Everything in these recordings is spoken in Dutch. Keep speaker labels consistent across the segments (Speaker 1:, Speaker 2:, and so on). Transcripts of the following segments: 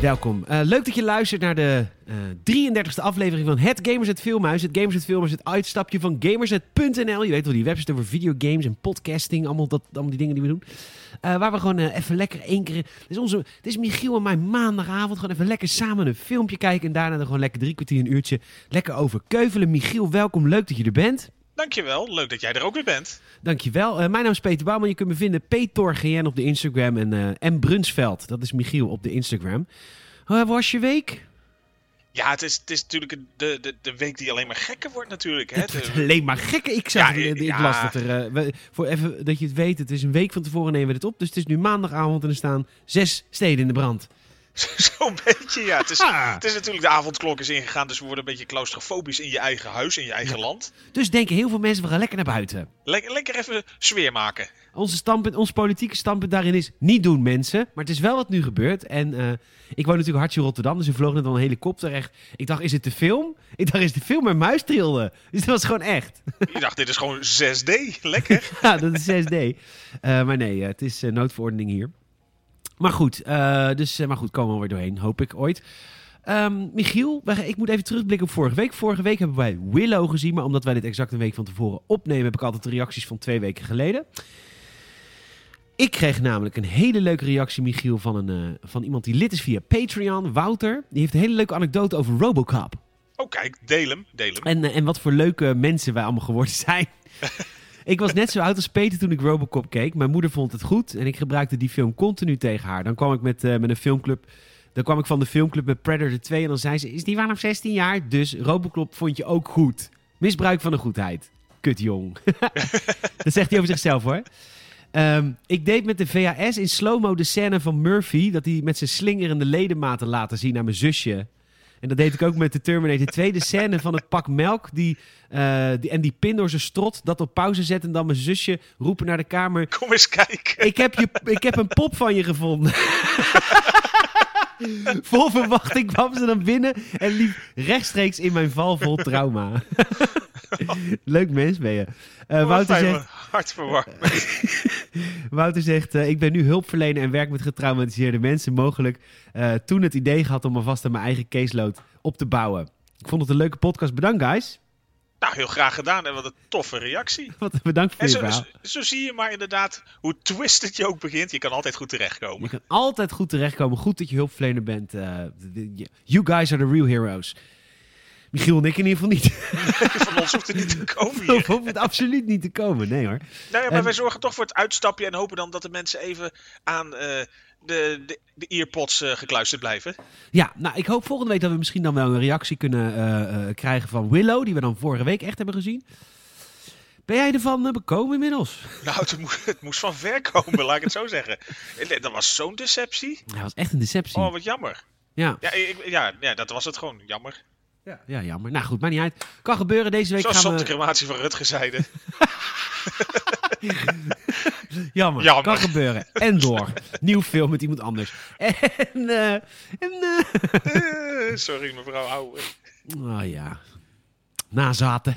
Speaker 1: Welkom. Uh, leuk dat je luistert naar de uh, 33e aflevering van Het Gamers het Filmhuis. Het Gamers het Filmhuis, het uitstapje van gamersnet.nl. Je weet wel, die website over videogames en podcasting. Allemaal, dat, allemaal die dingen die we doen. Uh, waar we gewoon even lekker één keer... Het is, onze, is Michiel en mijn maandagavond. Gewoon even lekker samen een filmpje kijken. En daarna er gewoon lekker drie kwartier, een uurtje lekker over keuvelen. Michiel, welkom. Leuk dat je er bent.
Speaker 2: Dankjewel, leuk dat jij er ook weer bent.
Speaker 1: Dankjewel. Uh, mijn naam is Peter Bouwman. Je kunt me vinden PetorGN op de Instagram en uh, M. Brunsveld. Dat is Michiel op de Instagram. Hoe was je week?
Speaker 2: Ja, het is, het is natuurlijk de, de, de week die alleen maar gekker wordt natuurlijk. Hè?
Speaker 1: Alleen maar gekker. Ik, zag, ja, ik, ik las dat er... Uh, voor even dat je het weet, het is een week van tevoren nemen we het op. Dus het is nu maandagavond en er staan zes steden in de brand.
Speaker 2: Zo'n beetje, ja. Het is, ah. het is natuurlijk de avondklok is ingegaan, dus we worden een beetje claustrofobisch in je eigen huis, in je eigen land.
Speaker 1: Dus denken heel veel mensen, we gaan lekker naar buiten.
Speaker 2: Le lekker even sfeer maken.
Speaker 1: Onze standpunt, ons politieke standpunt daarin is niet doen mensen. Maar het is wel wat nu gebeurt. En uh, ik woon natuurlijk hartje Rotterdam, dus we vlogen net al een helikopter echt. Ik dacht, is het de film? Ik dacht, is het de film? Mijn muis trilde. Dus dat was gewoon echt.
Speaker 2: Je dacht, dit is gewoon 6D. Lekker.
Speaker 1: ja, dat is 6D. Uh, eh, maar nee, het is noodverordening hier. Maar goed, uh, dus, maar goed, komen we weer doorheen, hoop ik ooit. Um, Michiel, ik moet even terugblikken op vorige week. Vorige week hebben wij Willow gezien, maar omdat wij dit exact een week van tevoren opnemen, heb ik altijd de reacties van twee weken geleden. Ik kreeg namelijk een hele leuke reactie, Michiel, van, een, uh, van iemand die lid is via Patreon, Wouter. Die heeft een hele leuke anekdote over Robocop.
Speaker 2: Oh, kijk, deel hem, deel hem.
Speaker 1: En, uh, en wat voor leuke mensen wij allemaal geworden zijn. Ik was net zo oud als Peter toen ik Robocop keek. Mijn moeder vond het goed en ik gebruikte die film continu tegen haar. Dan kwam ik met, uh, met een filmclub. Dan kwam ik van de filmclub met Predator 2 en dan zei ze: Is die vanaf 16 jaar? Dus Robocop vond je ook goed. Misbruik van de goedheid. Kut jong. dat zegt hij over zichzelf hoor. Um, ik deed met de VHS in slow-mo de scène van Murphy. Dat hij met zijn slingerende ledematen laten zien naar mijn zusje. En dat deed ik ook met de Terminator 2. De scène van het pak melk die, uh, die, en die pin door zijn strot. Dat op pauze zetten en dan mijn zusje roepen naar de kamer.
Speaker 2: Kom eens kijken.
Speaker 1: Ik heb, je, ik heb een pop van je gevonden. vol verwachting kwam ze dan binnen en liep rechtstreeks in mijn val vol trauma. Leuk mens ben je.
Speaker 2: Uh, Wouter zegt... Hart
Speaker 1: Wouter zegt, uh, ik ben nu hulpverlener en werk met getraumatiseerde mensen. Mogelijk uh, toen het idee gehad om alvast aan mijn eigen caseload op te bouwen. Ik vond het een leuke podcast. Bedankt guys.
Speaker 2: Nou, heel graag gedaan en wat een toffe reactie.
Speaker 1: Wat bedankt voor en je
Speaker 2: zo, zo, zie je maar inderdaad hoe twisted je ook begint. Je kan altijd goed terechtkomen.
Speaker 1: Je kan altijd goed terechtkomen. Goed dat je hulpverlener bent. Uh, you guys are the real heroes. Michiel en ik in ieder geval niet.
Speaker 2: Van ons hoeft het niet te komen hier.
Speaker 1: hoeft het absoluut niet te komen, nee hoor.
Speaker 2: Nou ja, maar wij zorgen toch voor het uitstapje en hopen dan dat de mensen even aan uh, de, de, de, earpods uh, gekluisterd blijven.
Speaker 1: Ja, nou ik hoop volgende week dat we misschien dan wel een reactie kunnen uh, krijgen van Willow, die we dan vorige week echt hebben gezien. Ben jij ervan bekomen inmiddels?
Speaker 2: Nou, het moest, het moest van ver komen, laat ik het zo zeggen. Dat was zo'n deceptie.
Speaker 1: Dat was echt een deceptie.
Speaker 2: Oh, wat jammer.
Speaker 1: Ja.
Speaker 2: Ja, ik, ja, ja, dat was het gewoon. Jammer.
Speaker 1: Ja. ja, jammer. Nou goed, maar niet uit. Kan gebeuren deze week.
Speaker 2: Zoals
Speaker 1: gaan
Speaker 2: we... de crematie van Rutger zeiden.
Speaker 1: jammer. jammer. Kan gebeuren. En door. Nieuw film met iemand anders. En. Uh, en
Speaker 2: uh... Sorry, mevrouw Ouwe.
Speaker 1: Oh ja. Nazaten.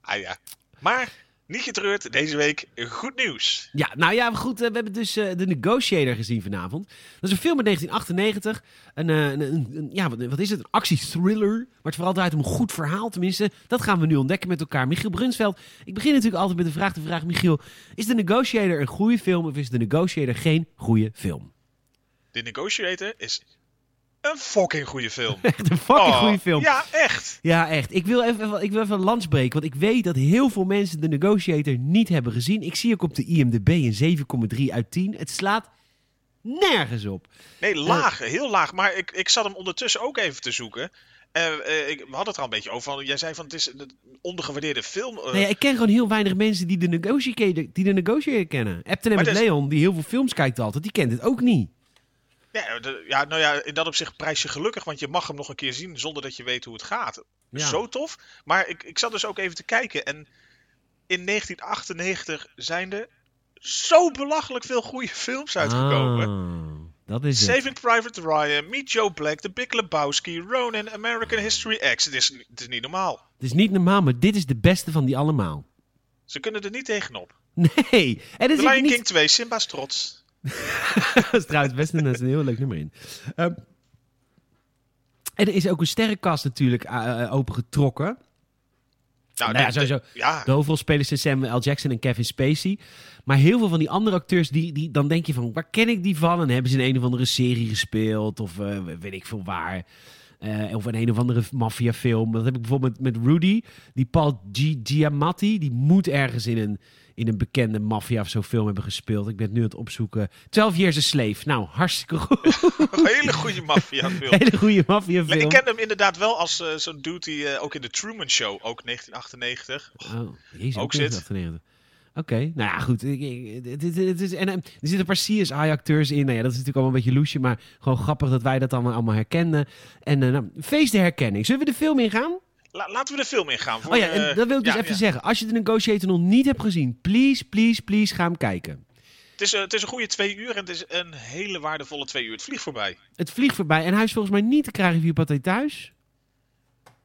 Speaker 2: Ah ja. Maar niet getreurd, deze week goed nieuws.
Speaker 1: Ja, nou ja, goed. Eh, we hebben dus uh, The Negotiator gezien vanavond. Dat is een film uit 1998. Een, uh, een, een, ja, wat, wat, is het? Een actiethriller. Maar het vooral draait om een goed verhaal. Tenminste, dat gaan we nu ontdekken met elkaar. Michiel Brunsveld. Ik begin natuurlijk altijd met de vraag te vragen. Michiel, is The Negotiator een goede film of is The Negotiator geen goede film?
Speaker 2: The Negotiator is een fucking goede film.
Speaker 1: Echt een fucking oh, goede film.
Speaker 2: Ja, echt.
Speaker 1: Ja, echt. Ik wil, even, ik wil even een lans breken. Want ik weet dat heel veel mensen de Negotiator niet hebben gezien. Ik zie ook op de IMDb een 7,3 uit 10. Het slaat nergens op.
Speaker 2: Nee, laag. Uh, heel laag. Maar ik, ik zat hem ondertussen ook even te zoeken. Uh, uh, ik had het er al een beetje over. Van, jij zei van het is een ondergewaardeerde film. Uh.
Speaker 1: Nee, ik ken gewoon heel weinig mensen die de Negotiator, die de negotiator kennen. Epton en dus... Leon, die heel veel films kijkt altijd, die kent het ook niet.
Speaker 2: Ja, de, ja, nou ja, in dat opzicht prijs je gelukkig, want je mag hem nog een keer zien zonder dat je weet hoe het gaat. Ja. Zo tof. Maar ik, ik zat dus ook even te kijken en in 1998 zijn er zo belachelijk veel goede films uitgekomen.
Speaker 1: Ah, dat is
Speaker 2: Saving Private Ryan, Meet Joe Black, The Big Lebowski, Ronin, American History X. Het is, het is niet normaal.
Speaker 1: Het is niet normaal, maar dit is de beste van die allemaal.
Speaker 2: Ze kunnen er niet tegenop.
Speaker 1: Nee.
Speaker 2: En The Lion niet... King 2, Simba's trots.
Speaker 1: dat is trouwens best een, een heel leuk nummer in. Um, en er is ook een sterrenkast natuurlijk uh, opengetrokken. Nou, nou ja, sowieso. Ja. De hoofdrolspelers zijn Samuel L. Jackson en Kevin Spacey. Maar heel veel van die andere acteurs, die, die, dan denk je van, waar ken ik die van? En hebben ze in een of andere serie gespeeld? Of uh, weet ik veel waar. Uh, of in een of andere maffiafilm. Dat heb ik bijvoorbeeld met, met Rudy. Die Paul G Giamatti. Die moet ergens in een in een bekende maffia of zo film hebben gespeeld. Ik ben het nu aan het opzoeken. 12 Years a Slave. Nou, hartstikke goed.
Speaker 2: Een hele goede maffia film.
Speaker 1: hele goede maffia film.
Speaker 2: ik ken hem inderdaad wel als uh, zo'n dude die uh, ook in de Truman Show, ook 1998. Oh, jezus, ook, zit.
Speaker 1: Oké, nou ja, goed. Het is, en, er zitten een paar CSI-acteurs in. Nou ja, dat is natuurlijk allemaal een beetje loesje, maar gewoon grappig dat wij dat allemaal, allemaal herkennen. En uh, nou, feest de herkenning. Zullen we de film ingaan?
Speaker 2: Laten we de film ingaan. Voor,
Speaker 1: oh ja, en dat wil ik dus even zeggen. Als je de Negotiator nog niet hebt gezien, please, please, please, ga hem kijken.
Speaker 2: Het is, uh, het is een goede twee uur en het is een hele waardevolle twee uur. Het vliegt voorbij.
Speaker 1: Het vliegt voorbij en hij is volgens mij niet te krijgen via Pathé thuis.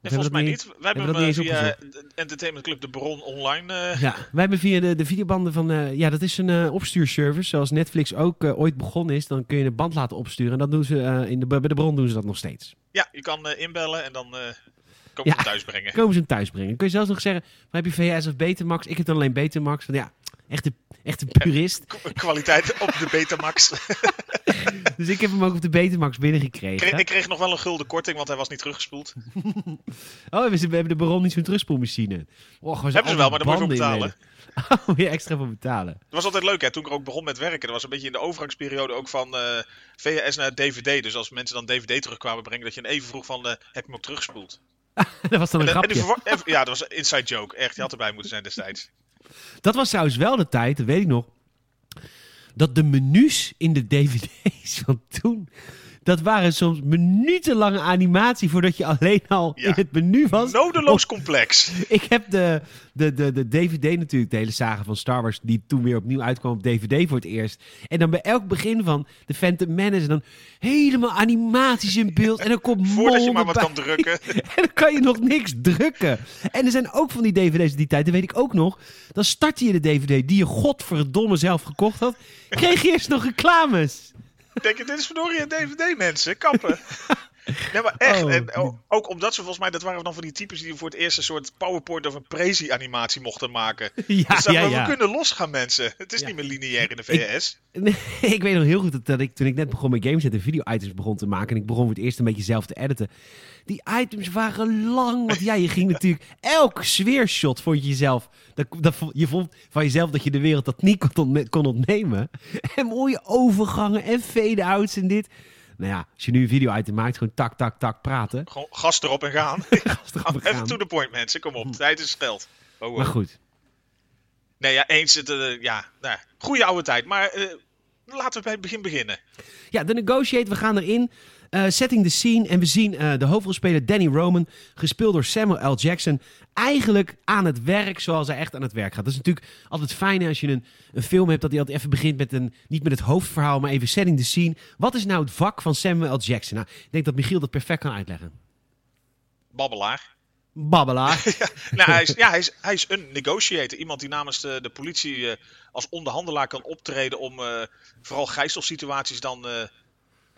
Speaker 2: Nee, volgens mij niet. Wij hebben, hebben hem via Entertainment Club De Bron online. Uh...
Speaker 1: Ja, wij hebben via de, de videobanden van... Uh, ja, dat is een uh, opstuurservice. Zoals Netflix ook ooit begonnen is. Dan kun je een band laten opsturen. En dat doen ze in de, bij De Bron doen ze dat nog steeds.
Speaker 2: Ja, je kan inbellen en dan Komen ze thuis brengen.
Speaker 1: Komen ze hem thuis brengen. Kun je zelfs nog zeggen, heb je VS of Betamax? Ik heb dan alleen Betamax. Want ja, echt een, echt een purist.
Speaker 2: kwaliteit op de Betamax.
Speaker 1: dus ik heb hem ook op de Betamax binnengekregen.
Speaker 2: Ik kreeg nog wel een gulden korting, want hij was niet teruggespoeld.
Speaker 1: oh, we hebben de Baron niet zo'n terugspoelmachine.
Speaker 2: Oh, hebben ze wel, maar dan moet je betalen.
Speaker 1: Oh, je extra voor betalen.
Speaker 2: Dat was altijd leuk, hè? Toen ik ook begon met werken. Dat was een beetje in de overgangsperiode ook van uh, VHS naar DVD. Dus als mensen dan DVD terugkwamen brengen, dat je een even vroeg van, uh, heb ik hem ook teruggespoeld?
Speaker 1: dat was dan een grapje.
Speaker 2: ja, dat was een inside joke. Echt, je had erbij moeten zijn destijds.
Speaker 1: Dat was trouwens wel de tijd, dat weet ik nog. Dat de menus in de dvd's van toen dat waren soms minutenlange animatie voordat je alleen al in het menu was.
Speaker 2: Nodeloos complex.
Speaker 1: Ik heb de, de, de, de DVD natuurlijk, de hele saga van Star Wars, die toen weer opnieuw uitkwam op DVD voor het eerst. En dan bij elk begin van de Phantom Menace, dan helemaal animaties in beeld. En dan komt
Speaker 2: Voordat je maar wat kan drukken.
Speaker 1: en dan kan je nog niks drukken. En er zijn ook van die DVD's die tijd, dat weet ik ook nog. Dan start je de DVD die je godverdomme zelf gekocht had. Kreeg je eerst nog reclames.
Speaker 2: Denk je, dit is verdorie een DVD, mensen. Kappen. Nee, maar echt. Oh, en ook omdat ze volgens mij, dat waren dan van die types die voor het eerst een soort PowerPoint of een Prezi-animatie mochten maken. Ja, dus ja, ja. we kunnen losgaan, mensen. Het is niet meer lineair in de VS.
Speaker 1: Ik, nee, ik weet nog heel goed dat, ik toen ik net begon met games en video-items begon te maken. En ik begon voor het eerst een beetje zelf te editen. Die items waren lang. Want ja, je ging natuurlijk elk sfeershot vond je jezelf. Dat, dat, je vond van jezelf dat je de wereld dat niet kon, kon ontnemen. En mooie overgangen en fade-outs en dit. Nou ja, als je nu een video-item maakt, gewoon tak, tak, tak praten.
Speaker 2: Gewoon gas erop en gaan. gas erop en Even to the point, mensen. Kom op, hm. tijd is geld.
Speaker 1: Oh, oh. Maar goed.
Speaker 2: Nee, ja, eens. Het, uh, ja, nou, goede oude tijd. Maar uh, laten we bij het begin beginnen.
Speaker 1: Ja, de Negotiate, we gaan erin. Uh, setting the scene. En we zien de hoofdrolspeler Danny Roman, gespeeld door Samuel L. Jackson, eigenlijk aan het werk zoals hij echt aan het werk gaat. Dat is natuurlijk altijd fijn als je een, een film hebt dat hij altijd even begint met een, niet met het hoofdverhaal, maar even setting the scene. Wat is nou het vak van Samuel L. Jackson? Nou, ik denk dat Michiel dat perfect kan uitleggen.
Speaker 2: Babbelaar.
Speaker 1: Babbelaar.
Speaker 2: ja, nou, hij, is, ja hij, is, hij is een negotiator. Iemand die namens de, de politie uh, als onderhandelaar kan optreden om uh, vooral gijzelsituaties dan uh,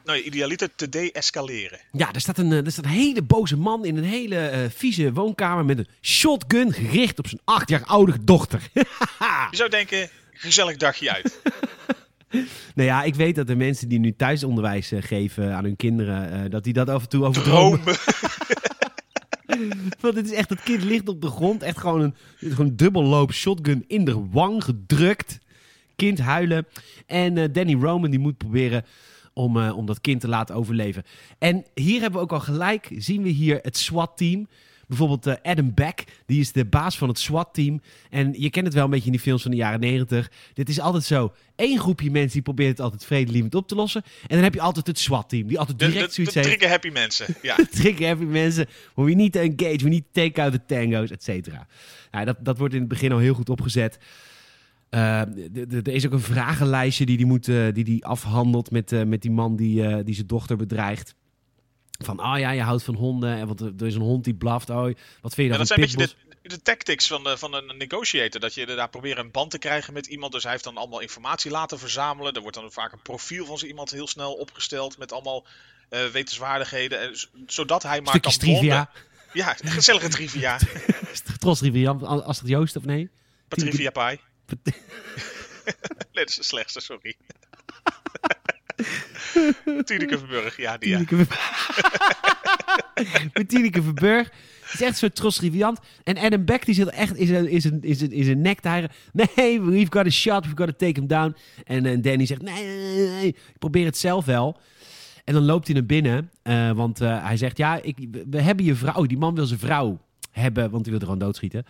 Speaker 2: nou, idealiter te de-escaleren.
Speaker 1: Ja, er staat, een, er staat een hele boze man in een hele vieze woonkamer met een shotgun gericht op zijn acht jaar oude dochter.
Speaker 2: Je zou denken, gezellig dagje uit.
Speaker 1: nou ja, ik weet dat de mensen die nu thuisonderwijs geven aan hun kinderen, dat die dat af en toe overdromen. Want het is echt, het kind ligt op de grond. Echt gewoon een, gewoon dubbelloop shotgun in de wang gedrukt. Kind huilen. En Danny Roman die moet proberen om, uh, om dat kind te laten overleven. En hier hebben we ook al gelijk, zien we hier het SWAT-team. Bijvoorbeeld uh, Adam Beck, die is de baas van het SWAT-team. En je kent het wel een beetje in die films van de jaren negentig. Dit is altijd zo. Eén groepje mensen die probeert het altijd vredelievend op te lossen. En dan heb je altijd het SWAT-team, die altijd direct de, de, zoiets
Speaker 2: de heeft. trigger happy mensen, ja.
Speaker 1: trigger happy mensen. We need to engage, we need to take out the tangos, et cetera. Ja, dat, dat wordt in het begin al heel goed opgezet. Uh, er is ook een vragenlijstje die hij moet, uh, die die afhandelt met, uh, met die man die, die zijn dochter bedreigt. Van, oh ja, je houdt van honden. En want er is een hond die blaft. Oh, wat vind je
Speaker 2: ja, dat zijn een beetje de, tactics van, de, van een negotiator. Dat je daar probeert een band te krijgen met iemand. Dus hij heeft dan allemaal informatie laten verzamelen. Er wordt dan vaak een profiel van zo iemand heel snel opgesteld. Met allemaal uh, wetenswaardigheden. En, zodat hij maar
Speaker 1: Stukjes kan trivia.
Speaker 2: Ja, gezellige trivia.
Speaker 1: Tros trivia, Astrid Joost of nee?
Speaker 2: Patrivia Pai. nee, dat is de slechtste, sorry. Tineke Verburg, ja, die ja.
Speaker 1: Met Tineke Verburg. Het is echt zo'n tros riviant. En Adam Beck die zit echt in zijn, in zijn, in zijn, in zijn nek te Nee, we've got a shot, we've got to take him down. En, en Danny zegt, nee, nee, nee, ik probeer het zelf wel. En dan loopt hij naar binnen, uh, want uh, hij zegt, ja, ik, we hebben je vrouw. Die man wil zijn vrouw hebben, want die wil er gewoon doodschieten.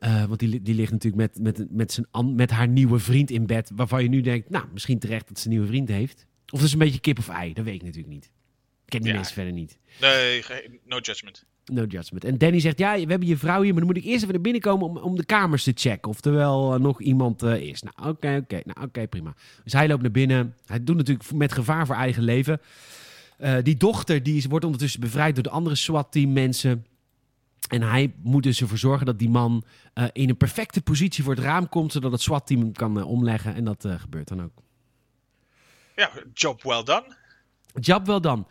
Speaker 1: Uh, want die, die ligt natuurlijk met, met, met, zijn, met haar nieuwe vriend in bed. Waarvan je nu denkt, nou, misschien terecht dat ze een nieuwe vriend heeft. Of het is een beetje kip of ei, dat weet ik natuurlijk niet. Ik ken die ja. mensen verder niet.
Speaker 2: Nee, no judgment.
Speaker 1: No judgment. En Danny zegt, ja, we hebben je vrouw hier, maar dan moet ik eerst even naar binnen komen om, om de kamers te checken. Oftewel uh, nog iemand uh, is. Nou, oké, oké. Nou, oké, prima. Dus hij loopt naar binnen. Hij doet natuurlijk met gevaar voor eigen leven. Uh, die dochter, die is, wordt ondertussen bevrijd door de andere SWAT-team mensen. En hij moet dus ervoor zorgen dat die man in een perfecte positie voor het raam komt, zodat het SWAT-team hem kan omleggen. En dat gebeurt dan ook.
Speaker 2: Ja, job well done.
Speaker 1: Job well done.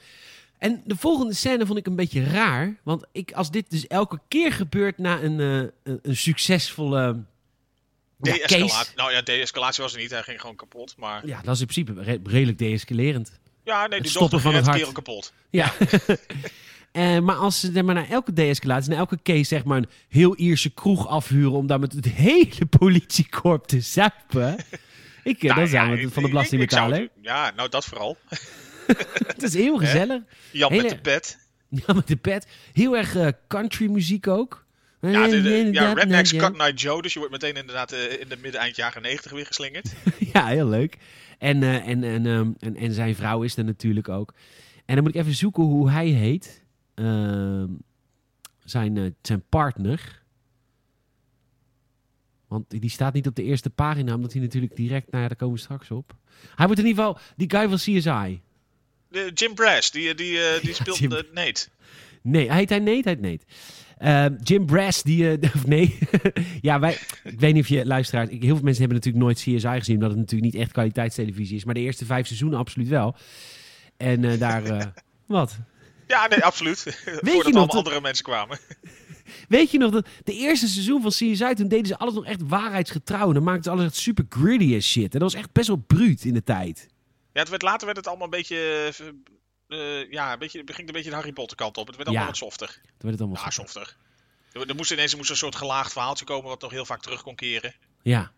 Speaker 1: En de volgende scène vond ik een beetje raar. Want ik, als dit dus elke keer gebeurt na een, uh, een, succesvolle.
Speaker 2: De-escalatie. nou ja, de-escalatie was er niet. Hij ging gewoon kapot. Maar...
Speaker 1: Ja, dat is in principe redelijk de-escalerend.
Speaker 2: Ja, nee, die dochter van het hart. kapot.
Speaker 1: Ja. uh, maar als ze maar na elke de-escalatie, na elke case, zeg maar een heel Ierse kroeg afhuren om daar met het hele politiekorps te zuipen. Ik, nou, dan zijn we van de belasting betalen.
Speaker 2: Ja, nou dat vooral.
Speaker 1: het is heel gezellig.
Speaker 2: Jan met de pet.
Speaker 1: Jan met de pet. Heel erg uh, country muziek ook.
Speaker 2: Ja, de, de, ja Rednecks Cut Night Joe. Dus je wordt meteen inderdaad uh, in de midden-eind jaren 90 weer geslingerd.
Speaker 1: ja, heel leuk. En, en, en, um, en, en zijn vrouw is er natuurlijk ook. En dan moet ik even zoeken hoe hij heet. Uh, zijn, zijn partner. Want die staat niet op de eerste pagina, omdat hij natuurlijk direct... Nou ja, daar komen we straks op. Hij wordt in ieder geval die guy van CSI.
Speaker 2: De Jim Brass, die, die, uh, die speelt Jim... Nate.
Speaker 1: Nee, heet hij Nate? Heet Nate. Uh, Jim Brass, die... Of nee. ja, wij... Ik weet niet of je luisteraars... Ik, heel veel mensen hebben natuurlijk nooit CSI gezien... omdat het natuurlijk niet echt kwaliteitstelevisie is. Maar de eerste vijf seizoenen absoluut wel. En daar... wat?
Speaker 2: Ja, nee, absoluut. Weet Voordat je nog andere mensen kwamen.
Speaker 1: Weet je nog dat de eerste seizoen van CSI, toen deden ze alles nog echt waarheidsgetrouw. Dan maakten ze alles echt super gritty as shit. En dat was echt best wel bruut in de tijd.
Speaker 2: Ja, het werd, later werd het allemaal een beetje... Uh, ja, een beetje, het ging een beetje de Harry Potter kant op. Het werd allemaal wat softer.
Speaker 1: Toen werd het allemaal
Speaker 2: ja, softer. Er moest ineens er moest een soort gelaagd verhaaltje komen wat nog heel vaak terug kon keren.
Speaker 1: Ja.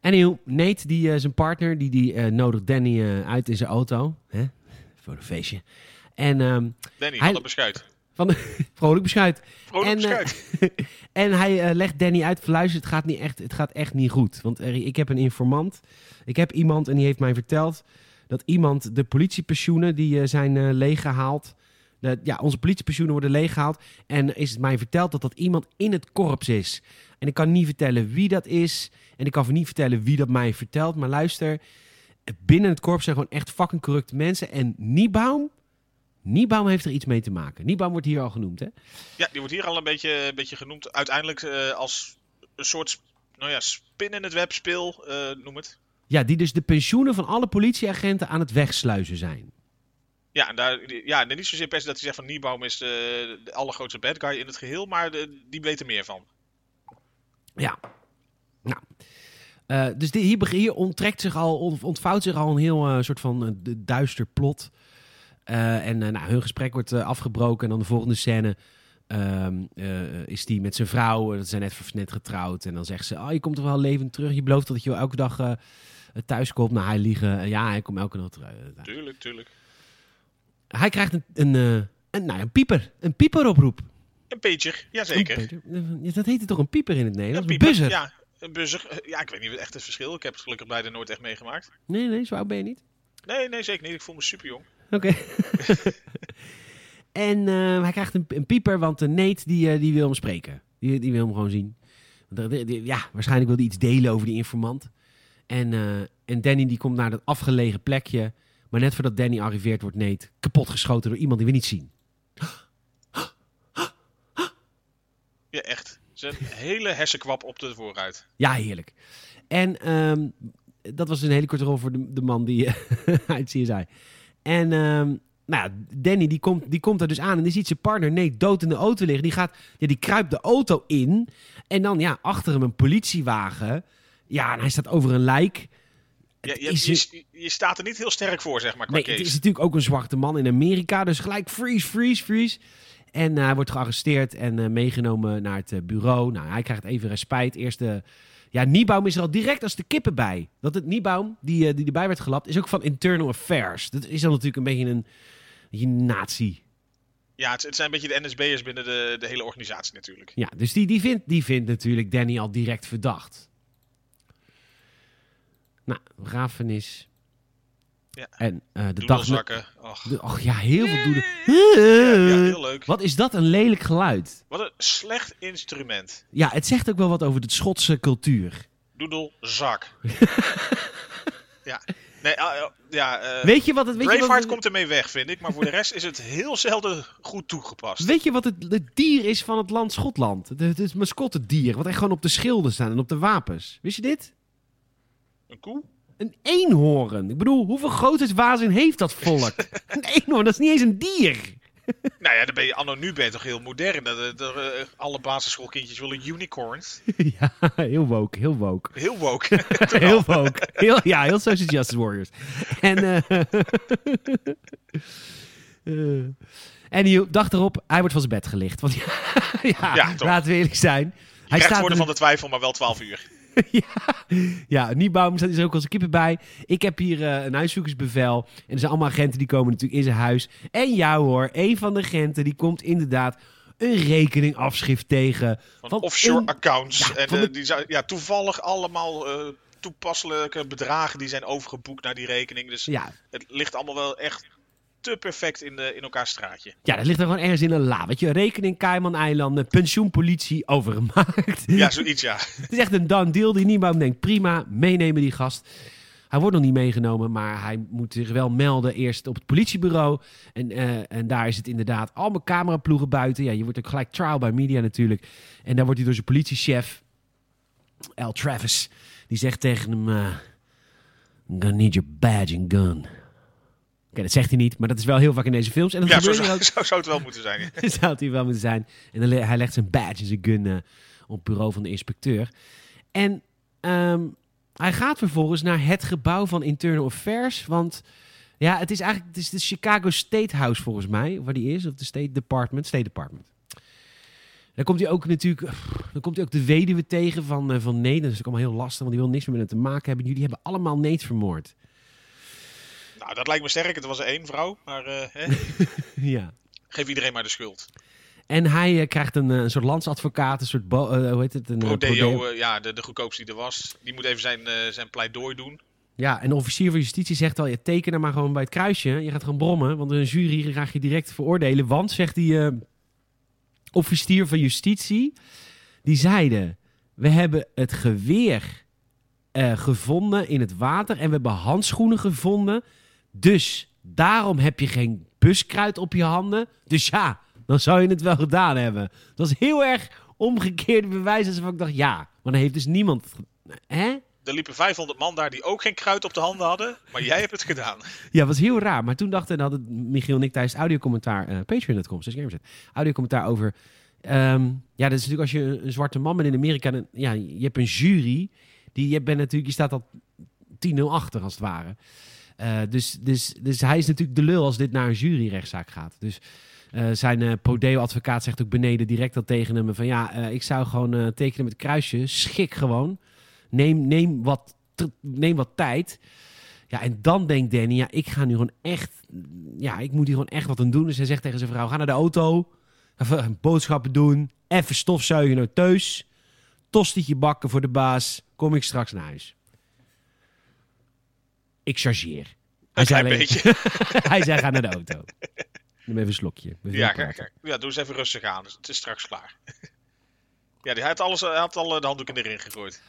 Speaker 1: En Nate, die, uh, zijn partner, die, die uh, nodigt Danny uit in zijn auto. Hè? Voor een feestje. En, um,
Speaker 2: Danny, hij... beschuit.
Speaker 1: Van vrolijk beschuit.
Speaker 2: Vrolijk en,
Speaker 1: beschuit. Uh, en hij uh, legt Danny uit, luister, het gaat, niet echt, het gaat echt niet goed. Want er, ik heb een informant. Ik heb iemand en die heeft mij verteld dat iemand de politiepensioenen die uh, zijn leeggehaald. De, ja, onze politiepensioenen worden leeggehaald. En is het mij verteld dat dat iemand in het korps is. En ik kan niet vertellen wie dat is. En ik kan niet vertellen wie dat mij vertelt. Maar luister, binnen het korps zijn gewoon echt fucking corrupte mensen. En Niebaum Niebaum heeft er iets mee te maken. Niebaum wordt hier al genoemd, hè?
Speaker 2: Ja, die wordt hier al een beetje, een beetje genoemd. Uiteindelijk uh, als een soort nou ja, spin in het web speel, uh, noem het.
Speaker 1: Ja, die dus de pensioenen van alle politieagenten aan het wegsluizen zijn.
Speaker 2: Ja, en daar, ja, niet zozeer per se dat hij zegt van Niebaum is de, de allergrootste bad guy in het geheel, maar de, die weet er meer van.
Speaker 1: Ja, nou. Uh, dus die, hier, hier onttrekt zich al, ontvouwt zich al een heel soort van duister plot. Uh, en uh, nou, hun gesprek wordt uh, afgebroken. En dan de volgende scène ehm, is die met zijn vrouw. Dat zijn net, net getrouwd. En dan zegt ze: Oh, je komt toch wel levend terug. Je belooft dat je elke dag thuis komt. Nou, hij liegen. ja, hij komt elke dag terug.
Speaker 2: tuurlijk, tuurlijk.
Speaker 1: Hij krijgt een, een, een, nou, een pieper. Een pieperoproep.
Speaker 2: Een pager, jazeker.
Speaker 1: Ja, dat heette toch een pieper in het Nederlands? Een, een buzzer.
Speaker 2: Ja, een buzzer. Ja, ik weet niet echt het verschil. Ik heb het gelukkig beide nooit echt meegemaakt.
Speaker 1: Nee, nee, zo oud ben je niet.
Speaker 2: Nee, nee, zeker niet. Ik voel me super jong.
Speaker 1: Oké. en uh, hij krijgt een, een, pieper, want de Nate die, uh, die wil hem spreken. Die, die wil hem gewoon zien. Ja, waarschijnlijk wil hij iets delen over die informant. En, uh, en Danny die komt naar dat afgelegen plekje. Maar net voordat Danny arriveert, wordt Nate kapot geschoten door iemand die we niet zien.
Speaker 2: Ja, echt. Zijn hele hersenkwap op de vooruit.
Speaker 1: Ja, heerlijk. En ehm, dat was een hele korte rol voor de, de man die uit CSI. En ehm, nou Danny die komt, die komt er dus aan en die ziet zijn partner nee dood in de auto liggen. Die, gaat, ja, die kruipt de auto in en dan ja, achter hem een politiewagen. Ja, en hij staat over een lijk.
Speaker 2: Ja, je, je, je, staat er niet heel sterk voor, zeg maar.
Speaker 1: Nee, het is natuurlijk ook een zwarte man in Amerika. Dus gelijk freeze, freeze, freeze. En uh, hij wordt gearresteerd en uh, meegenomen naar het uh, bureau. Nou, hij krijgt even respijt. Eerste. Ja, Niebaum is er al direct als de kippen bij. Dat het Niebaum, die, die erbij werd gelapt, is ook van Internal Affairs. Dat is dan natuurlijk een beetje een, een nazi.
Speaker 2: Ja, het, het, zijn een beetje de NSB'ers binnen de, de hele organisatie natuurlijk.
Speaker 1: Ja, dus die, die, vindt, die vindt natuurlijk Danny al direct verdacht. Nou, begrafenis.
Speaker 2: Ja.
Speaker 1: En uh, de dag.
Speaker 2: Och.
Speaker 1: Ja, heel veel doelen.
Speaker 2: Ja, heel leuk.
Speaker 1: Wat is dat een lelijk geluid?
Speaker 2: Wat een slecht instrument.
Speaker 1: Ja, het zegt ook wel wat over de Schotse cultuur.
Speaker 2: Doedelzak. ja. Nee, uh, ja, uh,
Speaker 1: weet je wat het... Weet
Speaker 2: Braveheart
Speaker 1: je wat het,
Speaker 2: komt ermee weg, vind ik. Maar voor de rest is het heel zelden goed toegepast.
Speaker 1: Weet je wat het, het dier is van het land Schotland? Het, het, het mascottedier, wat echt gewoon op de schilden staan en op de wapens. Wist je dit?
Speaker 2: Een koe?
Speaker 1: Een eenhoorn. Ik bedoel, hoeveel grootheidswaanzin heeft dat volk? een eenhoorn, dat is niet eens een dier.
Speaker 2: nou ja, dan ben je anno nu ben je toch heel modern. Dat, dat, uh, alle basisschoolkindjes willen unicorns.
Speaker 1: ja, heel woke, heel woke.
Speaker 2: Heel woke.
Speaker 1: heel woke. Heel, ja, heel Social Justice Warriors. En, uh, uh, en die dag erop, hij wordt van zijn bed gelicht. Want ja, ja laten we eerlijk zijn.
Speaker 2: Je hij staat woorden van de twijfel, maar wel 12 uur.
Speaker 1: ja, ja, Niebaum staat er ook als kippen bij. Ik heb hier uh, een huiszoekersbevel. En er zijn allemaal agenten die komen natuurlijk in zijn huis. En ja hoor, een van de agenten die komt inderdaad een rekeningafschrift tegen.
Speaker 2: Van, van offshore een, accounts. Ja, en de... die ja, toevallig allemaal uh, toepasselijke bedragen die zijn overgeboekt naar die rekening. Dus
Speaker 1: ja.
Speaker 2: het ligt allemaal wel echt te perfect in, de, in elkaar straatje.
Speaker 1: Ja, dat ligt er gewoon ergens in een la. Weet je, rekening Cayman-eilanden, pensioenpolitie overgemaakt.
Speaker 2: Ja, zoiets ja.
Speaker 1: het is echt een done deal die niemand denkt, prima, meenemen die gast. Hij wordt nog niet meegenomen, maar hij moet zich wel melden eerst op het politiebureau. En, uh, en daar is het inderdaad allemaal cameraploegen buiten. Ja, je wordt ook gelijk trial by media natuurlijk. En dan wordt hij door zijn politiechef, L. Travis, die zegt tegen hem... Uh, I'm gonna need your badge and gun. Oké, dat zegt hij niet, maar dat is wel heel vaak in deze films. En dat
Speaker 2: ja, zo zou, zo zou het wel moeten zijn.
Speaker 1: Zou het wel moeten zijn. En dan hij legt zijn badge en zijn gun uh, op het bureau van de inspecteur. En um, hij gaat vervolgens naar het gebouw van Internal Affairs. Want ja, het is eigenlijk het is de Chicago State House volgens mij, waar die is. Of de State Department. State Department. Dan komt hij ook natuurlijk, dan komt hij ook de weduwe tegen van, uh, van Nate. Dat is ook allemaal heel lastig, want die wil niks meer met hem te maken hebben. Jullie hebben allemaal Nate vermoord.
Speaker 2: Nou, dat lijkt me sterk. Het was één vrouw, maar uh, hè?
Speaker 1: ja.
Speaker 2: geef iedereen maar de schuld.
Speaker 1: En hij uh, krijgt een, een soort landsadvocaat, een soort, uh, hoe heet het? Een,
Speaker 2: Prodeo, prodeo. ja, de, de goedkoopste die er was. Die moet even zijn, zijn pleidooi doen.
Speaker 1: Ja, en de officier van justitie zegt al, je teken er maar gewoon bij het kruisje. Je gaat gewoon brommen, want een jury ga je direct veroordelen. Want, zegt die officier van justitie, die zeiden, we hebben het geweer gevonden in het water en we hebben handschoenen gevonden... Dus daarom heb je geen buskruid op je handen. Dus ja, dan zou je het wel gedaan hebben. Dat is heel erg omgekeerde bewijs. Alsof ik dacht, ja, maar dan heeft dus niemand... Hè?
Speaker 2: Er liepen 500 man daar die ook geen kruid op de handen hadden. Maar jij hebt het gedaan.
Speaker 1: Ja, was heel raar. Maar toen dachten, dan hadden Michiel en ik tijdens het audiocommentaar... Uh, Patreon.com, dus ik Audiocommentaar over... Um, ja, dat is natuurlijk als je een, een zwarte man bent in Amerika... Dan, ja, je hebt een jury. Die, je, bent natuurlijk, je staat al 10-0 achter als het ware. Uh, dus, dus, dus hij is natuurlijk de lul als dit naar een juryrechtszaak gaat. Dus uh, zijn uh, Prodeo-advocaat zegt ook beneden direct al tegen hem van ja, ik zou gewoon tekenen met kruisje. Schik gewoon. Neem, neem, wat, neem wat tijd. Ja, en dan denkt Danny, ja, ik ga nu gewoon echt, ja, ik moet hier gewoon echt wat aan doen. Dus hij zegt tegen zijn vrouw, ga naar de auto, even boodschappen doen, even stofzuigen naar thuis, tostietje bakken voor de baas, kom ik straks naar huis ik chargeer.
Speaker 2: Hij zei, alleen... beetje.
Speaker 1: hij zei, ga naar de auto. Neem even een slokje.
Speaker 2: Ja, kijk, kijk. Ja, doe eens even rustig aan. Het is straks klaar. ja, hij had, alles, hij had al de handdoeken erin gegooid.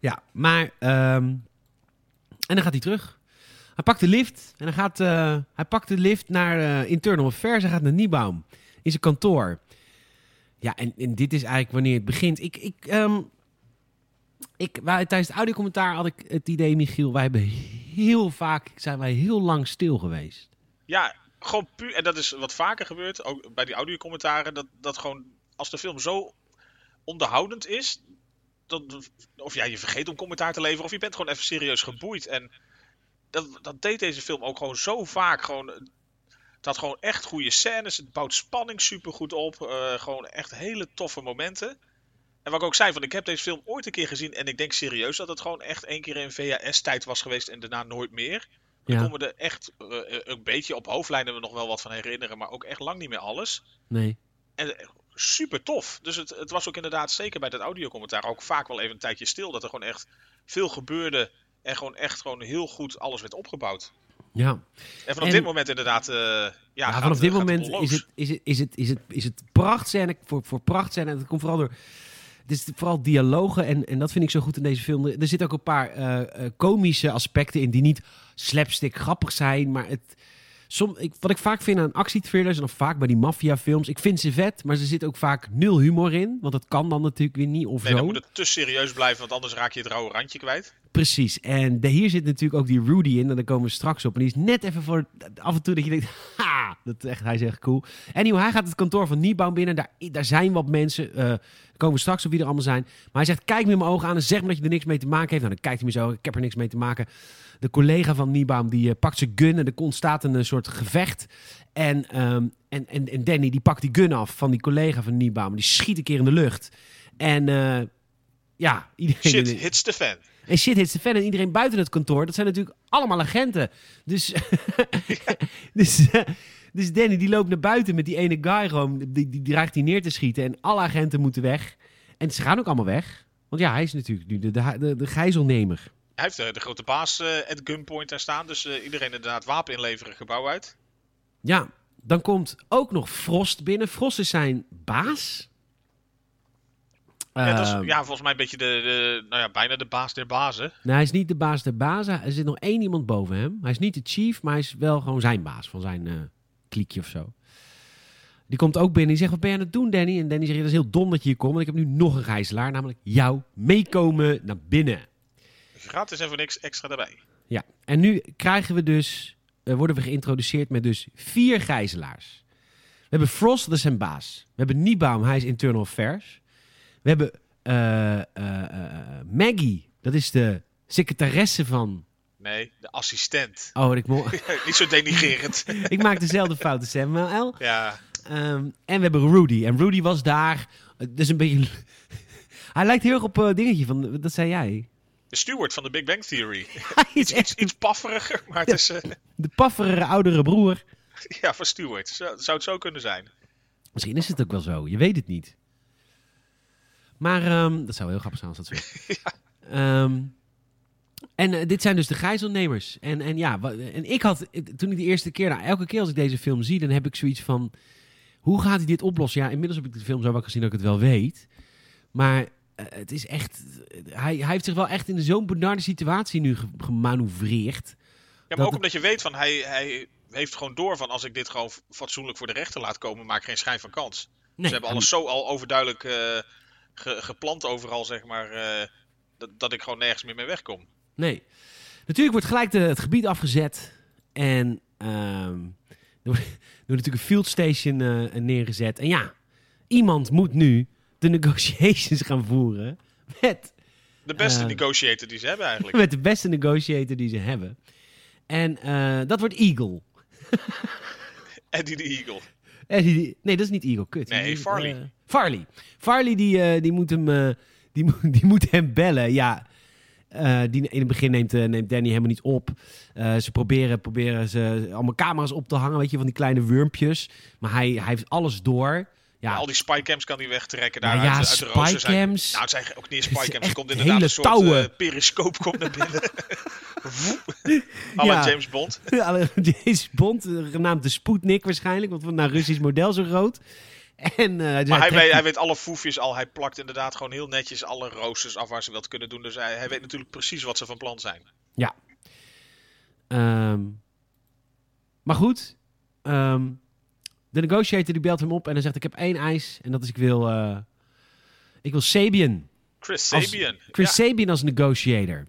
Speaker 1: Ja, maar... Um... En dan gaat hij terug. Hij pakt de lift. En dan gaat, uh, hij pakt de lift naar uh, Internal Affairs. Hij gaat naar Niebaum. In zijn kantoor. Ja, en, en dit is eigenlijk wanneer het begint. Ik, ik, ehm, ik, wij, tijdens het audiocommentaar had ik het idee, Michiel, wij hebben heel vaak, zijn wij heel lang stil geweest.
Speaker 2: Ja, gewoon puur, en dat is wat vaker gebeurt, ook bij die audiocommentaren, dat, dat gewoon, als de film zo onderhoudend is, of ja, je vergeet om commentaar te leveren, of je bent gewoon even serieus geboeid. En dat, dat deed deze film ook gewoon zo vaak. Gewoon, het had gewoon echt goede scènes, het bouwt spanning super goed op, uh, gewoon echt hele toffe momenten. En wat ik ook zei, van ik heb deze film ooit een keer gezien en ik denk serieus dat het gewoon echt één keer in VHS-tijd was geweest en daarna nooit meer. Ja. Ik kon me er echt uh, een beetje op hoofdlijnen we nog wel wat van herinneren, maar ook echt lang niet meer alles.
Speaker 1: Nee.
Speaker 2: En super tof. Dus het, het was ook inderdaad, zeker bij dat audiocommentaar, ook vaak wel even een tijdje stil. Dat er gewoon echt veel gebeurde en gewoon echt gewoon heel goed alles werd opgebouwd.
Speaker 1: Ja.
Speaker 2: En vanaf dit moment inderdaad. Uh, ja,
Speaker 1: ja vanaf dit moment is het, is, het, is, het, is, het, is het prachtscène voor, voor prachtscène. En dat komt vooral door het is vooral dialogen en, en dat vind ik zo goed in deze film. Er zitten ook een paar uh, komische aspecten in die niet slapstick grappig zijn, maar het... Som, ik, wat ik vaak vind aan actietrailers en dan vaak bij die maffiafilms, ik vind ze vet, maar ze zit ook vaak nul humor in, want dat kan dan natuurlijk weer niet of
Speaker 2: nee,
Speaker 1: zo.
Speaker 2: dan moet het te serieus blijven, want anders raak je het rauwe randje kwijt.
Speaker 1: Precies. En de, hier zit natuurlijk ook die Rudy in. En daar komen we straks op. En die is net even voor af en toe dat je denkt, ha, dat echt, hij is echt cool. Anyway, hij gaat het kantoor van Niebouw binnen. Daar, daar zijn wat mensen. Uh, komen we straks op wie er allemaal zijn. Maar hij zegt, kijk me in mijn ogen aan en zeg me dat je er niks mee te maken heeft. Nou, dan kijkt hij me zo, ik heb er niks mee te maken. De collega van Niebaum die uh, pakt zijn gun en er ontstaat een, een soort gevecht. En, um, en, en, en Danny die pakt die gun af van die collega van Niebaum. Die schiet een keer in de lucht. En uh, ja,
Speaker 2: iedereen... Shit hits the fan.
Speaker 1: En shit hits the fan. En iedereen buiten het kantoor, dat zijn natuurlijk allemaal agenten. Dus, dus, dus Danny die loopt naar buiten met die ene guy gewoon. Die, die dreigt hij neer te schieten. En alle agenten moeten weg. En ze gaan ook allemaal weg. Want ja, hij is natuurlijk nu de, de, de, de gijzelnemer.
Speaker 2: Hij heeft de, de grote baas uh, at gunpoint daar staan. Dus uh, iedereen inderdaad wapen inleveren, gebouw uit.
Speaker 1: Ja, dan komt ook nog Frost binnen. Frost is zijn baas.
Speaker 2: Ja, dat is, ja, volgens mij een beetje de, de, nou ja, bijna de baas der bazen.
Speaker 1: Nee, hij is niet de baas der bazen. Er zit nog één iemand boven hem. Hij is niet de chief, maar hij is wel gewoon zijn baas van zijn uh, kliekje of zo. Die komt ook binnen. Die zegt, wat ben je aan het doen, Danny? En Danny zegt, dat is heel dom dat je hier komt. Want ik heb nu nog een gijzelaar, namelijk jou meekomen naar binnen.
Speaker 2: Gratis en voor niks extra erbij.
Speaker 1: Ja, en nu krijgen we dus, uh, worden we geïntroduceerd met dus vier gijzelaars. We hebben Frost, dat is zijn baas. We hebben Niebaum, hij is internal affairs. We hebben uh, uh, Maggie, dat is de secretaresse van.
Speaker 2: Nee, de assistent.
Speaker 1: Oh, ik
Speaker 2: Niet zo denigerend.
Speaker 1: ik maak dezelfde fouten, Samuel.
Speaker 2: Ja.
Speaker 1: Um, en we hebben Rudy. En Rudy was daar. Dus een beetje. Hij lijkt heel erg op uh, dingetje van. Dat zei jij.
Speaker 2: De steward van de Big Bang Theory. iets, iets, iets, pafferiger, maar het is. Uh...
Speaker 1: De pafferige oudere broer.
Speaker 2: Ja, van Stewart. Zou, zou het zo kunnen zijn?
Speaker 1: Misschien is het ook wel zo. Je weet het niet. Maar um, dat zou heel grappig zijn als dat zo is. ja. um, en uh, dit zijn dus de gijzelnemers. En, en ja, en ik had, toen ik de eerste keer, nou, elke keer als ik deze film zie, dan heb ik zoiets van, hoe gaat hij dit oplossen? Ja, inmiddels heb ik de film zo wel gezien dat ik het wel weet. Maar uh, het is echt, hij, hij heeft zich wel echt in zo'n benarde situatie nu gemanoeuvreerd.
Speaker 2: Ja, maar ook omdat je weet van, hij, hij heeft gewoon door van, als ik dit gewoon fatsoenlijk voor de rechter laat komen, maak ik geen schijn van kans. Nee, Ze hebben alles zo al overduidelijk... Uh, ge, geplant overal, zeg maar, uh, dat, dat ik gewoon nergens meer mee wegkom.
Speaker 1: Nee. Natuurlijk wordt gelijk de, het gebied afgezet. En um, er wordt natuurlijk een field station uh, neergezet. En ja, iemand moet nu de negotiations gaan voeren met...
Speaker 2: De beste uh, negotiator die ze hebben eigenlijk.
Speaker 1: Met de beste negotiator die ze hebben. En uh, dat wordt Eagle.
Speaker 2: Eddie de Eagle.
Speaker 1: Eddie, nee, dat is niet Eagle. Kut.
Speaker 2: Nee, Farley.
Speaker 1: Farley. Farley die, uh, die, moet hem, uh, die, die moet hem bellen. Ja, die, in het begin neemt, neemt Danny helemaal niet op. ze proberen, proberen ze allemaal camera's op te hangen, weet je, van die kleine wurmpjes. Maar hij, hij heeft alles door. Ja.
Speaker 2: al die spycams kan hij wegtrekken daar
Speaker 1: nou ja,
Speaker 2: uit, uit de roosters.
Speaker 1: Spycams.
Speaker 2: Nou, het zijn ook niet spycams. Er komt inderdaad een soort uh, periscoop komt naar binnen. Alle ja. James Bond.
Speaker 1: James Bond, genaamd de Sputnik waarschijnlijk, want van naar Russisch model zo groot. En, uh,
Speaker 2: maar hij weet, hij weet alle foefjes al. Hij plakt inderdaad gewoon heel netjes alle roosters af waar ze wat kunnen doen. Dus hij, hij weet natuurlijk precies wat ze van plan zijn.
Speaker 1: Ja. Um, maar goed. Um, De negotiator die belt hem op en hij zegt: Ik heb één eis en dat is: ik wil, uh, ik wil Sabian.
Speaker 2: Chris Sabian.
Speaker 1: Chris Sabian als negotiator.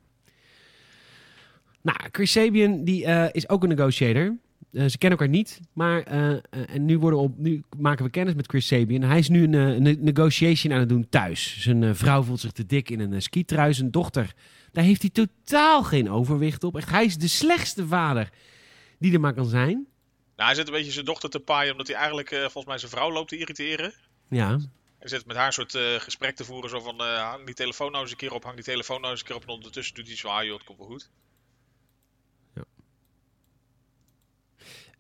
Speaker 1: Nou, Chris Sabian die, uh, is ook een negotiator. Uh, ze kennen elkaar niet, maar en nu, worden op, nu maken we kennis met Chris Sabian. Hij is nu een, een negotiation aan het doen thuis. Zijn vrouw voelt zich te dik in een skitrui. Zijn dochter, daar heeft hij totaal geen overwicht op. Echt, hij is de slechtste vader die er maar kan zijn.
Speaker 2: Nou, hij zit een beetje zijn dochter te paaien, omdat hij eigenlijk uh, volgens mij zijn vrouw loopt te irriteren.
Speaker 1: Ja.
Speaker 2: Hij zit met haar een soort uh, gesprek te voeren, zo van uh, hang die telefoon nou eens een keer op, hang die telefoon nou eens een keer op. En ondertussen doet hij zo, ah joh, het komt wel goed.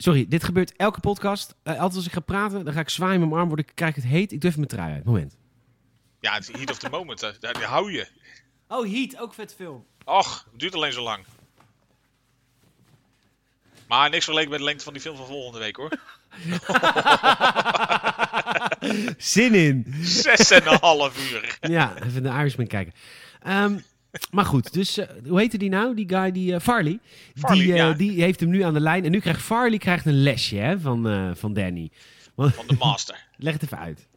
Speaker 1: Sorry, dit gebeurt elke podcast. altijd als ik ga praten, dan ga ik zwaaien met mijn arm, word ik, krijg ik het heet. Ik durf mijn trui uit. Moment.
Speaker 2: Ja, het heat of the moment, daar, daar hou je.
Speaker 1: Oh, Heat, ook vet film.
Speaker 2: Och, het duurt alleen zo lang. Maar niks vergeleken met de lengte van die film van volgende week hoor.
Speaker 1: Zin in.
Speaker 2: Zes en een half uur.
Speaker 1: ja, even de Irishman kijken. Um, maar goed, dus uh, hoe heette die nou? Die guy, die uh, Farley.
Speaker 2: Farley
Speaker 1: die, uh,
Speaker 2: ja.
Speaker 1: die heeft hem nu aan de lijn. En nu krijgt Farley krijgt een lesje hè, van, van Danny.
Speaker 2: Want, van de master.
Speaker 1: Leg het even uit.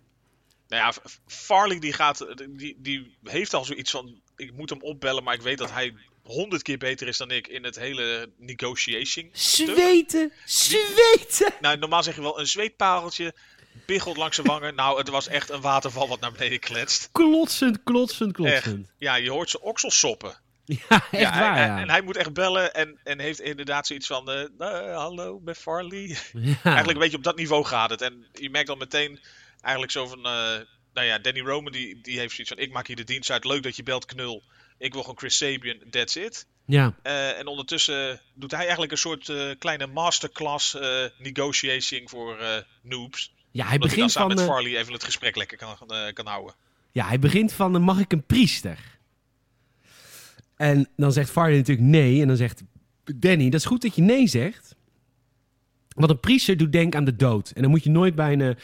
Speaker 2: Nou ja, Farley die gaat, die, die heeft al zoiets van, ik moet hem opbellen, maar ik weet dat hij honderd keer beter is dan ik in het hele negotiation.
Speaker 1: Zweten! Zweten!
Speaker 2: Nou, normaal zeg je wel een zweetpareltje, biggelt langs zijn wangen. Nou, het was echt een waterval wat naar beneden kletst.
Speaker 1: Klotsend, klotsend, klotsend.
Speaker 2: Echt. Ja, je hoort ze oksels soppen.
Speaker 1: Ja, echt ja, waar,
Speaker 2: en,
Speaker 1: ja.
Speaker 2: en, hij moet echt bellen en, en heeft inderdaad zoiets van, uh, uh, hallo, met Farley. Ja. Eigenlijk een beetje op dat niveau gaat het. En je merkt dan meteen eigenlijk zo van, uh, nou ja, Danny Roman die, die heeft zoiets van, ik maak hier de dienst uit, leuk dat je belt, knul. Ik wil gewoon Chris Sabian, that's it.
Speaker 1: Ja.
Speaker 2: Uh, en ondertussen doet hij eigenlijk een soort kleine masterclass negotiating voor noobs.
Speaker 1: Ja, hij begint
Speaker 2: samen
Speaker 1: van,
Speaker 2: met Farley even het gesprek lekker kan, kan houden.
Speaker 1: Ja, hij begint van, mag ik een priester? En dan zegt Farley natuurlijk nee. En dan zegt Danny, dat is goed dat je nee zegt. Want een priester doet denk aan de dood. En dan moet je nooit bij een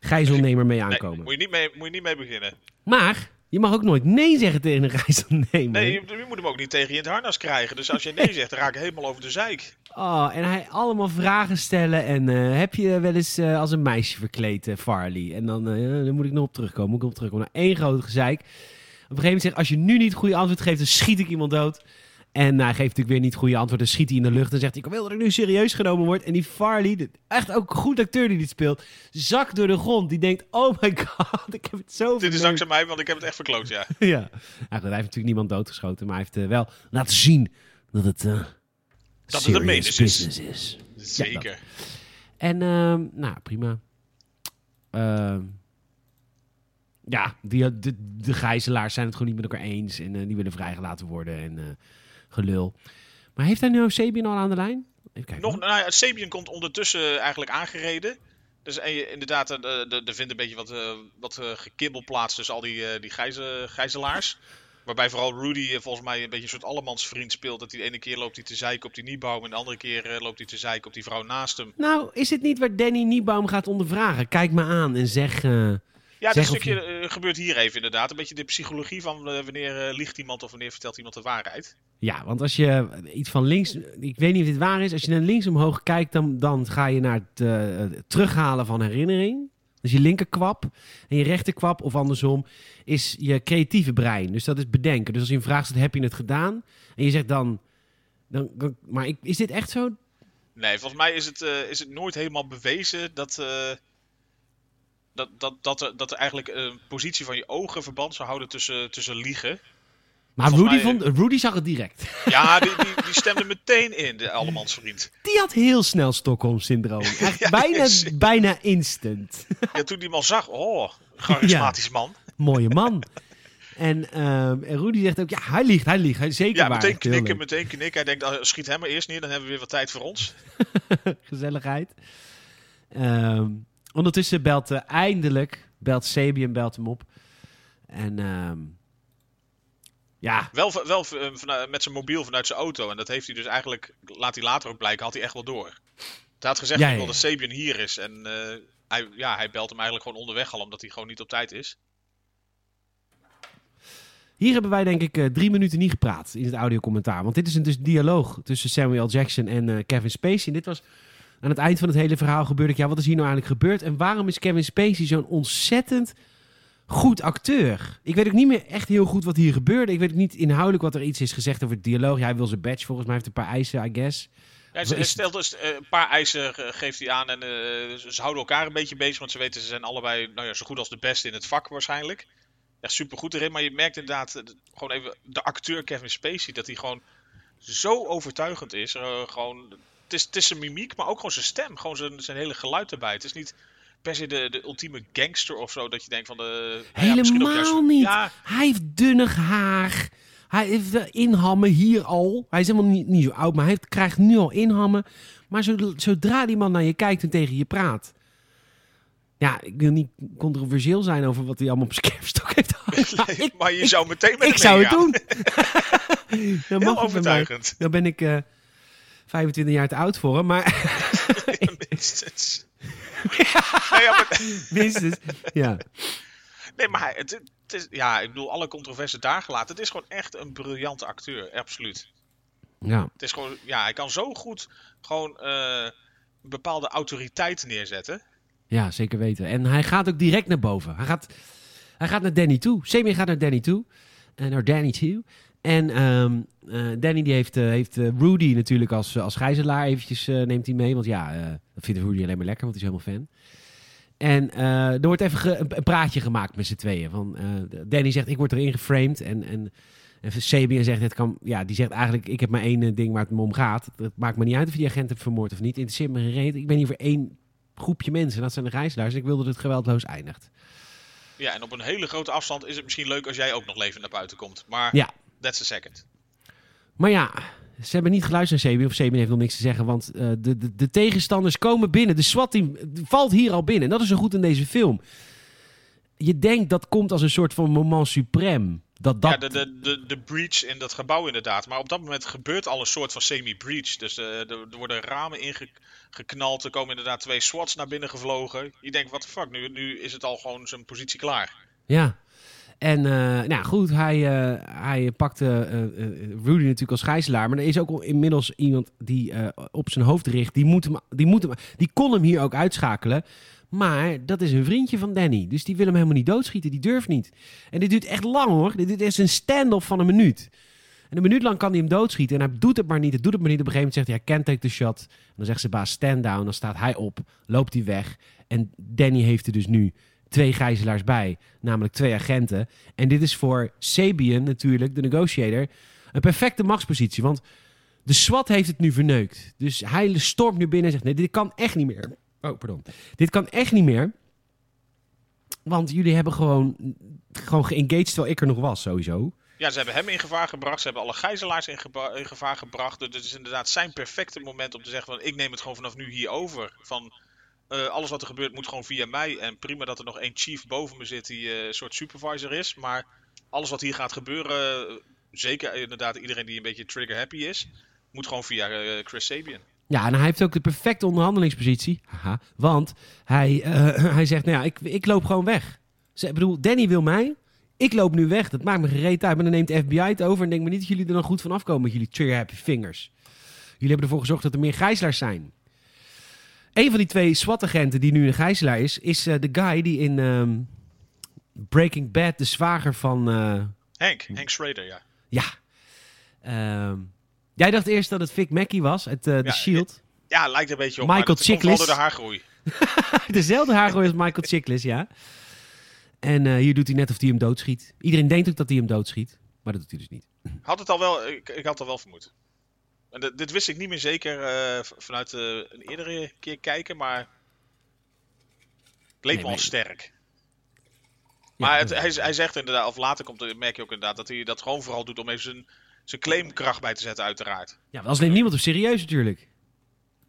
Speaker 1: gijzelnemer mee aankomen.
Speaker 2: Nee, moet, je niet mee, moet je niet mee beginnen.
Speaker 1: Maar je mag ook nooit nee zeggen tegen een gijzelnemer.
Speaker 2: Nee, je, je, moet hem ook niet tegen je in het harnas krijgen. Dus als je nee zegt, dan raak je helemaal over de zeik.
Speaker 1: Oh, en hij allemaal vragen stellen. En uh, heb je wel eens uh, als een meisje verkleed, uh, Farley? En dan, dan moet ik nog op terugkomen. Moet ik op terugkomen. Nou, één grote gezeik. Op een gegeven moment zegt, als je nu niet het goede antwoord geeft, dan schiet ik iemand dood. En hij geeft natuurlijk weer niet goede antwoord. Dan schiet hij in de lucht en zegt ik wil dat ik nu serieus genomen word. En die Farley, echt ook een goed acteur die dit speelt, zakt door de grond. Die denkt, oh my god, ik heb het zo
Speaker 2: Dit is dankzij mij, want ik heb het echt verkloot, ja.
Speaker 1: ja. hij heeft natuurlijk niemand doodgeschoten, maar hij heeft uh, wel laten zien dat het uh,
Speaker 2: dat het een
Speaker 1: business is. is.
Speaker 2: Zeker.
Speaker 1: Ja, en, uh, nou, prima. Uh, ja, die, de, de gijzelaars zijn het gewoon niet met elkaar eens. En uh, die willen vrijgelaten worden. En uh, gelul. Maar heeft hij nu Sabian al aan de lijn?
Speaker 2: Even kijken, Nog, nou ja, Sabian komt ondertussen eigenlijk aangereden. Dus en inderdaad, er vindt een beetje wat, uh, wat gekibbel plaats tussen al die, die gijze, gijzelaars. Waarbij vooral Rudy volgens mij een beetje een soort allemansvriend speelt. Dat hij de ene keer loopt hij te zeiken op die Niebaum. En de andere keer loopt hij te zeiken op die vrouw naast hem.
Speaker 1: Nou, is het niet waar Danny Niebaum gaat ondervragen? Kijk me aan en zeg...
Speaker 2: Ja, dat stukje je... uh, gebeurt hier even inderdaad. Een beetje de psychologie van uh, wanneer uh, liegt iemand of wanneer vertelt iemand de waarheid.
Speaker 1: Ja, want als je iets van links... Ik weet niet of dit waar is. Als je naar links omhoog kijkt, dan, dan ga je naar het terughalen van herinnering. Dus je linkerkwap en je rechterkwap, of andersom, is je creatieve brein. Dus dat is bedenken. Dus als je een vraag stelt, heb je het gedaan? En je zegt dan... dan, dan maar ik, is dit echt zo?
Speaker 2: Nee, volgens mij is het, is het nooit helemaal bewezen dat dat, dat, dat, er, dat er eigenlijk een positie van je ogen verband zou houden tussen, tussen liegen.
Speaker 1: Maar Rudy, mij, vond, Rudy zag het direct.
Speaker 2: Ja, die, die, die stemde meteen in, de allemansvriend.
Speaker 1: Die had heel snel Stockholm-syndroom. ja, bijna, bijna instant.
Speaker 2: ja, toen die man zag, oh, charismatisch ja, man.
Speaker 1: Mooie man. En, uh, Rudy zegt ook, ja, hij liegt, hij liegt. Hij zeker
Speaker 2: ja,
Speaker 1: waar.
Speaker 2: meteen knikken, meteen knikken. Hij denkt, oh, schiet hem maar eerst neer, dan hebben we weer wat tijd voor ons.
Speaker 1: Gezelligheid. Um, Ondertussen belt uh, eindelijk, belt Sabian belt hem op. En uh, ja.
Speaker 2: Wel, wel vanuit, met zijn mobiel vanuit zijn auto. En dat heeft hij dus eigenlijk, laat hij later ook blijken, had hij echt wel door. Hij had gezegd ja, ja, ja. dat Sabian hier is. En uh, hij, ja, hij belt hem eigenlijk gewoon onderweg al, omdat hij gewoon niet op tijd is.
Speaker 1: Hier hebben wij denk ik uh, drie minuten niet gepraat in het audiocommentaar. Want dit is een dus dialoog tussen Samuel Jackson en uh, Kevin Spacey. En dit was aan het eind van het hele verhaal gebeurde ik, ja, wat is hier nou eigenlijk gebeurd? En waarom is Kevin Spacey zo'n ontzettend goed acteur? Ik weet ook niet meer echt heel goed wat hier gebeurde. Ik weet ook niet inhoudelijk wat er iets is gezegd over het dialoog. Ja, hij wil zijn badge, volgens mij heeft een paar eisen, I guess.
Speaker 2: Ja, hij stelt dus uh, een paar eisen, geeft hij aan. En uh, ze houden elkaar een beetje bezig. Want ze weten, ze zijn allebei nou ja, zo goed als de beste in het vak waarschijnlijk. Echt super goed erin. Maar je merkt inderdaad, gewoon even de acteur Kevin Spacey, dat hij gewoon zo overtuigend is. gewoon het is, het is zijn mimiek, maar ook gewoon zijn stem. Gewoon zijn, zijn hele geluid erbij. Het is niet per se de, de ultieme gangster of zo. Dat je denkt van de.
Speaker 1: Helemaal ja, juist, niet. Ja. Hij heeft dunnig haar. Hij heeft inhammen hier al. Hij is helemaal niet, niet zo oud, maar hij heeft, krijgt nu al inhammen. Maar zodra die man naar je kijkt en tegen je praat. Ja, ik wil niet controversieel zijn over wat hij allemaal op zijn kerfstok heeft.
Speaker 2: Nee, maar je zou meteen met
Speaker 1: Ik zou het doen.
Speaker 2: Heel overtuigend.
Speaker 1: Dan ben ik... Uh, 25 jaar te oud voor hem, maar...
Speaker 2: Minstens.
Speaker 1: ja, Minstens, ja.
Speaker 2: Nee, maar hij, het, het, is, ja, ik bedoel, alle controverse daar gelaten. Het is gewoon echt een briljante acteur, absoluut.
Speaker 1: Ja.
Speaker 2: Het is gewoon, ja, hij kan zo goed gewoon uh, een bepaalde autoriteit neerzetten.
Speaker 1: Ja, zeker weten. En hij gaat ook direct naar boven. Hij gaat, hij gaat naar Danny toe. Semi gaat naar Danny toe. En naar Danny toe. En um, uh, Danny die heeft, uh, heeft uh, Rudy natuurlijk als, als gijzelaar eventjes neemt hij mee. Want ja, dat vindt Rudy alleen maar lekker, want hij is helemaal fan. En er wordt even een, praatje gemaakt met z'n tweeën. Van, Danny zegt, ik word erin geframed. En, en, en Sabian zegt, het kan, ja, die zegt eigenlijk, ik heb maar één ding waar het me om gaat. Het maakt me niet uit of je die agent hebt vermoord of niet. Interesseert me gereden. Ik ben hier voor één groepje mensen. Dat zijn de gijzelaars. Ik wil dat het geweldloos eindigt.
Speaker 2: Ja, en op een hele grote afstand is het misschien leuk als jij ook nog levend naar buiten komt. Maar
Speaker 1: ja.
Speaker 2: That's a second.
Speaker 1: Maar ja, ze hebben niet geluisterd naar. Of Sebi heeft nog niks te zeggen. Want uh, de, de, de, tegenstanders komen binnen. De SWAT-team valt hier al binnen. En dat is zo goed in deze film. Je denkt dat komt als een soort van moment suprem. Dat, dat...
Speaker 2: Ja, de, de, de, de breach in dat gebouw inderdaad. Maar op dat moment gebeurt al een soort van semi-breach. Dus er, er, worden ramen ingeknald. Er komen inderdaad twee SWATs naar binnen gevlogen. Je denkt, wat de fuck, nu, nu is het al gewoon zijn positie klaar.
Speaker 1: Ja, en uh, nou goed, hij, uh, hij pakte uh, Rudy natuurlijk als gijzelaar. Maar er is ook inmiddels iemand die op zijn hoofd richt. Die, moet hem, die, moet hem, die kon hem hier ook uitschakelen. Maar dat is een vriendje van Danny. Dus die wil hem helemaal niet doodschieten. Die durft niet. En dit duurt echt lang hoor. Dit is een stand-off van een minuut. En een minuut lang kan hij hem doodschieten. En hij doet het maar niet. Het doet het maar niet. Op een gegeven moment zegt hij, I take the shot. Dan zegt ze baas, stand down. Dan staat hij op. Loopt hij weg. En Danny heeft er dus nu twee gijzelaars bij, namelijk twee agenten. En dit is voor Sabian natuurlijk, de negotiator, een perfecte machtspositie. Want de SWAT heeft het nu verneukt. Dus hij stormt nu binnen en zegt: Nee, dit kan echt niet meer. Oh, pardon. Dit kan echt niet meer. Want jullie hebben gewoon, gewoon geengaged terwijl ik er nog was, sowieso.
Speaker 2: Ja, ze hebben hem in gevaar gebracht. Ze hebben alle gijzelaars in, in gevaar gebracht. Dus het is inderdaad zijn perfecte moment om te zeggen: van, Ik neem het gewoon vanaf nu hier over. Van, uh, alles wat er gebeurt moet gewoon via mij. En prima dat er nog één chief boven me zit die uh, een soort supervisor is. Maar alles wat hier gaat gebeuren, uh, zeker inderdaad iedereen die een beetje trigger happy is, moet gewoon via Chris Sabian.
Speaker 1: Ja, en hij heeft ook de perfecte onderhandelingspositie. Want hij, hij zegt, nou ja, ik, ik loop gewoon weg. Ik bedoel, Danny wil mij. Ik loop nu weg. Dat maakt me gereed uit. Maar dan neemt de FBI het over. En denk me niet dat jullie er dan goed van afkomen met jullie trigger happy fingers. Jullie hebben ervoor gezorgd dat er meer gijzelaars zijn. Een van die twee SWAT-agenten die nu een gijzelaar is, is uh, de guy die in um, Breaking Bad de zwager van... Uh,
Speaker 2: Hank, Hank Schrader, ja.
Speaker 1: Ja. Um, jij dacht eerst dat het Vic Mackey was, het uh, ja, The Shield.
Speaker 2: Ja, lijkt een beetje op
Speaker 1: Michael Chiklis.
Speaker 2: de haargroei.
Speaker 1: Dezelfde haargroei als Michael Chiklis, ja. En uh, hier doet hij net of hij hem doodschiet. Iedereen denkt ook dat hij hem doodschiet, maar dat doet hij dus niet.
Speaker 2: Had het al wel, ik, ik had het al wel vermoed. En dit wist ik niet meer zeker uh, vanuit uh, een eerdere keer kijken, maar het leek nee, me al sterk. Maar het, hij, hij, zegt inderdaad, of later komt, merk je ook inderdaad, dat hij dat gewoon vooral doet om even zijn, zijn claimkracht bij te zetten, uiteraard.
Speaker 1: Ja, maar als neemt niemand op serieus natuurlijk.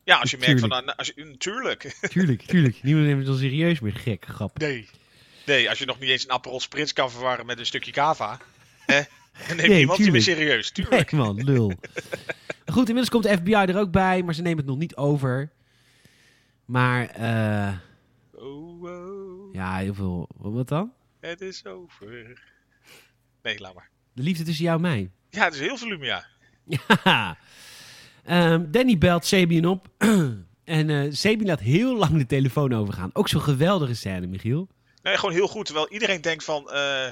Speaker 2: Ja, als je merkt van, nou, als je, natuurlijk.
Speaker 1: Tuurlijk, tuurlijk. Niemand neemt het al serieus meer, gek, grap.
Speaker 2: Nee. Nee, als je nog niet eens een Aperol Spritz kan verwarren met een stukje kava, hè, dan neemt nee, niemand je meer serieus, tuurlijk.
Speaker 1: Nee, man, lul. Goed, inmiddels komt de FBI er ook bij, maar ze nemen het nog niet over. Maar, eh...
Speaker 2: oh, oh.
Speaker 1: Ja, heel veel... Wat dan?
Speaker 2: Het is over. Nee, laat maar.
Speaker 1: De liefde tussen jou en mij.
Speaker 2: Ja, het is heel volume, ja.
Speaker 1: Ja. Um, Danny belt Sabian op. En uh, laat heel lang de telefoon overgaan. Ook zo'n geweldige scène, Michiel.
Speaker 2: Nee, gewoon heel goed. Terwijl iedereen denkt van... Uh,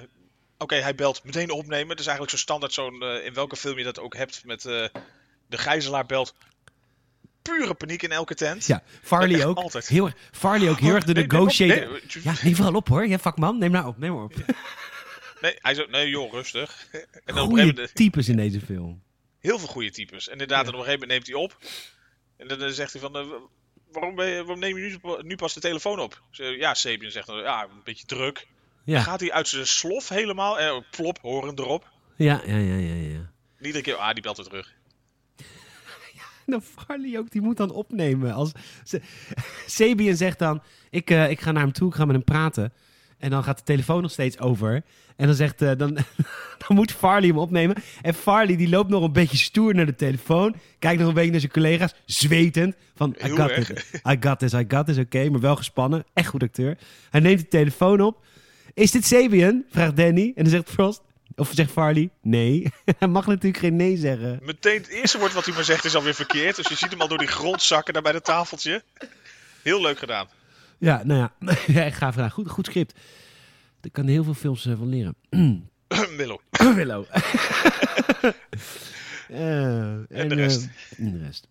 Speaker 2: Oké, hij belt meteen opnemen. Dat is eigenlijk zo standaard zo'n... Uh, in welke film je dat ook hebt met... de gijzelaar belt pure paniek in elke tent.
Speaker 1: Ja, Farley ook. Altijd. Heel, Farley ook heel erg de negotiator. Nee, ja, neem vooral op hoor. Ja, vakman, neem nou op. Neem maar op.
Speaker 2: Nee, hij zo, nee joh, rustig.
Speaker 1: En dan goeie types in deze film.
Speaker 2: Heel veel goede types. En inderdaad, en op een gegeven moment neemt hij op. En dan zegt hij van, uh, waarom, ben je, waarom neem je nu, nu pas de telefoon op? Ja, Sabian zegt ja, een beetje druk. Ja. Dan gaat hij uit zijn slof helemaal. En eh, plop, horen erop.
Speaker 1: Ja, ja, ja, ja, ja.
Speaker 2: iedere keer, ah, die belt weer terug.
Speaker 1: Nou, Farley ook, die moet dan opnemen. Als Sabian zegt dan, ik, uh, ik ga naar hem toe, ik ga met hem praten. En dan gaat de telefoon nog steeds over. En dan zegt, uh, dan, dan moet Farley hem opnemen. En Farley die loopt nog een beetje stoer naar de telefoon. Kijkt nog een beetje naar zijn collega's, zwetend. Van, I got, this, I got this, I got this, oké. maar wel gespannen. Echt goed acteur. Hij neemt de telefoon op. Is dit Sabian? Vraagt Danny. En dan zegt Frost, of zegt Farley, nee. hij mag natuurlijk geen nee zeggen.
Speaker 2: Meteen het eerste woord wat hij maar zegt is alweer verkeerd. Dus je ziet hem al door die grond zakken daar bij het tafeltje. Heel leuk gedaan.
Speaker 1: Ja, nou ja, echt gaaf gedaan. Goed, goed script. Daar kan heel veel films uh, van leren.
Speaker 2: Willow.
Speaker 1: Willow.
Speaker 2: uh, en, de rest.
Speaker 1: Uh, de rest.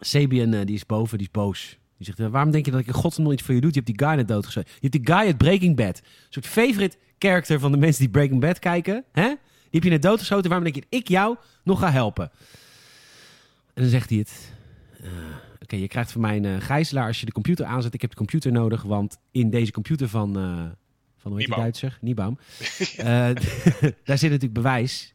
Speaker 1: Sabian, die is boven, die is boos. Die zegt, waarom denk je dat ik in godsnaam iets voor je doe? Je hebt die guy net doodgeschoten. Je hebt die guy uit Breaking Bad. Een soort favorite character van de mensen die Breaking Bad kijken. Hè? Die heb je net doodgeschoten. Waarom denk je dat ik jou nog ga helpen? En dan zegt hij het. Oké, je krijgt van mij een uh, gijzelaar als je de computer aanzet. Ik heb de computer nodig, want in deze computer van, uh, van hoe heet die Duitser? Niebaum. daar zit natuurlijk bewijs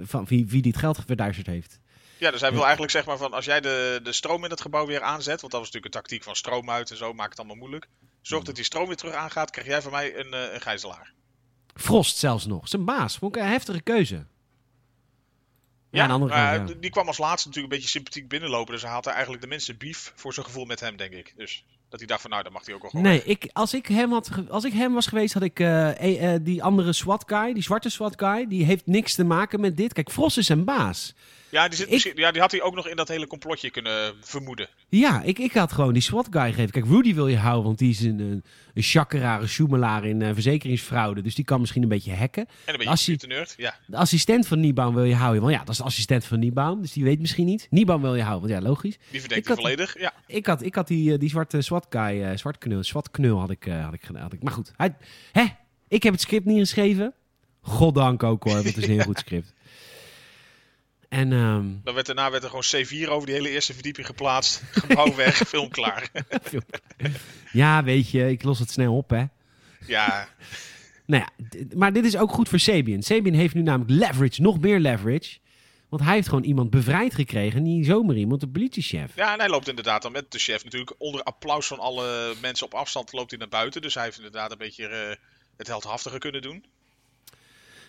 Speaker 1: van wie, wie die het geld verduisterd heeft.
Speaker 2: Ja, dus hij wil eigenlijk zeg maar van als jij de, de stroom in het gebouw weer aanzet, want dat was natuurlijk een tactiek van stroom uit en zo, maakt het allemaal moeilijk. Zorg dat die stroom weer terug aangaat, krijg jij van mij een, een gijzelaar.
Speaker 1: Frost zelfs nog, zijn baas. Vond ik een heftige keuze.
Speaker 2: Ja, andere die kwam als laatste natuurlijk een beetje sympathiek binnenlopen. Dus hij had eigenlijk de minste beef voor zijn gevoel met hem, denk ik. Dus dat hij dacht van, nou, dan mag hij ook wel gewoon
Speaker 1: Nee, ik, als, ik hem had, als ik hem was geweest, had ik uh, die andere SWAT guy, die zwarte SWAT guy, die heeft niks te maken met dit. Kijk, Frost is zijn baas.
Speaker 2: Ja, die, zit ja, die had hij ook nog in dat hele complotje kunnen vermoeden.
Speaker 1: Ja, ik, ik had gewoon die SWAT guy gegeven. Kijk, Rudy wil je houden, want die is een, een, een in uh, verzekeringsfraude. Dus die kan misschien een beetje hacken.
Speaker 2: En een beetje de nerd, ja.
Speaker 1: De assistent van Niebaum wil je houden. Want ja, dat is de assistent van Niebaum, dus die weet misschien niet. Niebaum wil je houden, want ja, logisch.
Speaker 2: Die verdenkt volledig, ja.
Speaker 1: Ik had, ik had die, eh, die zwarte SWAT guy, uh, zwart knul, SWAT knul had ik, uh, had ik gedaan. Had ik, maar goed, hij, hè, ik heb het script niet geschreven. Goddank ook hoor, het is een heel goed script. En, um...
Speaker 2: Dan werd daarna werd er gewoon C4 over die hele eerste verdieping geplaatst. Gebouw weg, film klaar.
Speaker 1: ja, weet je, ik los het snel op, hè.
Speaker 2: Ja.
Speaker 1: nou ja, maar dit is ook goed voor Sabian. Sabian heeft nu namelijk leverage, nog meer leverage. Want hij heeft gewoon iemand bevrijd gekregen. Niet zomaar iemand, de politiechef.
Speaker 2: Ja, en hij loopt inderdaad dan met de chef natuurlijk onder applaus van alle mensen op afstand loopt hij naar buiten. Dus hij heeft inderdaad een beetje uh, het heldhaftige kunnen doen.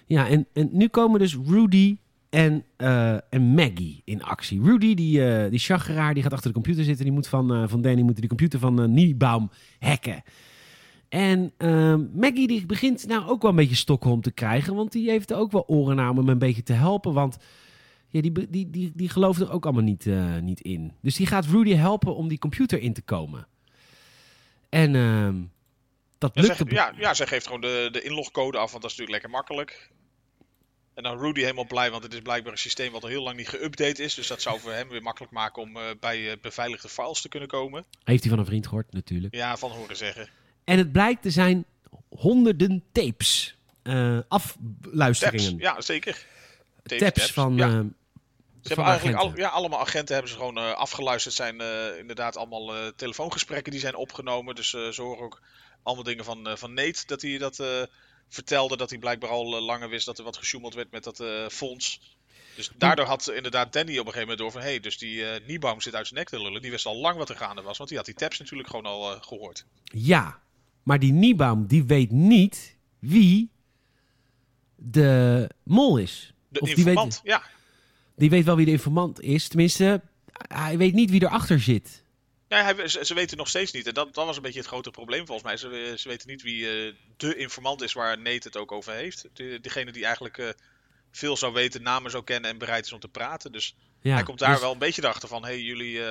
Speaker 1: Ja, en, en nu komen dus Rudy, en, uh, en Maggie in actie. Rudy, die, uh, die chageraar, die gaat achter de computer zitten. Die moet van, uh, van Danny moet de computer van uh, Niebaum hacken. En Maggie die begint nou ook wel een beetje Stockholm te krijgen. Want die heeft ook wel oren naar om hem een beetje te helpen. Want ja, die, die, die, die gelooft er ook allemaal niet, niet in. Dus die gaat Rudy helpen om die computer in te komen. En dat lukt...
Speaker 2: Ja, ja, ja, zij geeft gewoon de, de inlogcode af, want dat is natuurlijk lekker makkelijk. En dan Rudy helemaal blij, want het is blijkbaar een systeem wat al heel lang niet geüpdate is. Dus dat zou voor hem weer makkelijk maken om uh, bij uh, beveiligde files te kunnen komen.
Speaker 1: Heeft hij van een vriend gehoord, natuurlijk.
Speaker 2: Ja, van horen zeggen.
Speaker 1: En het blijkt te zijn honderden tapes. Uh, afluisteringen.
Speaker 2: Taps, ja, zeker.
Speaker 1: Tape taps, taps, van. Ja.
Speaker 2: Ze hebben eigenlijk al, ja, allemaal agenten hebben ze gewoon afgeluisterd. zijn inderdaad allemaal telefoongesprekken die zijn opgenomen. Dus ze horen ook allemaal dingen van, van Nate dat hij dat vertelde dat hij blijkbaar al eh, langer wist dat er wat gesjoemeld werd met dat uh, fonds. Dus daardoor had inderdaad Danny op een gegeven moment door van... hé, hey, dus die uh, Niebaum zit uit zijn nek te lullen. Die wist al lang wat er gaande was, want die had die taps natuurlijk gewoon al uh, gehoord.
Speaker 1: Ja, maar die Niebaum die weet niet wie de mol is.
Speaker 2: De of informant, die weet, ja.
Speaker 1: Die weet wel wie de informant is. Tenminste, hij weet niet wie erachter zit.
Speaker 2: Ja, ze, ze, weten nog steeds niet. En dat, dat was een beetje het grote probleem volgens mij. Ze, ze weten niet wie uh, de informant is waar Nate het ook over heeft. De, degene die eigenlijk uh, veel zou weten, namen zou kennen en bereid is om te praten. Dus hij komt daar dus- wel een beetje achter van... hé, hey, jullie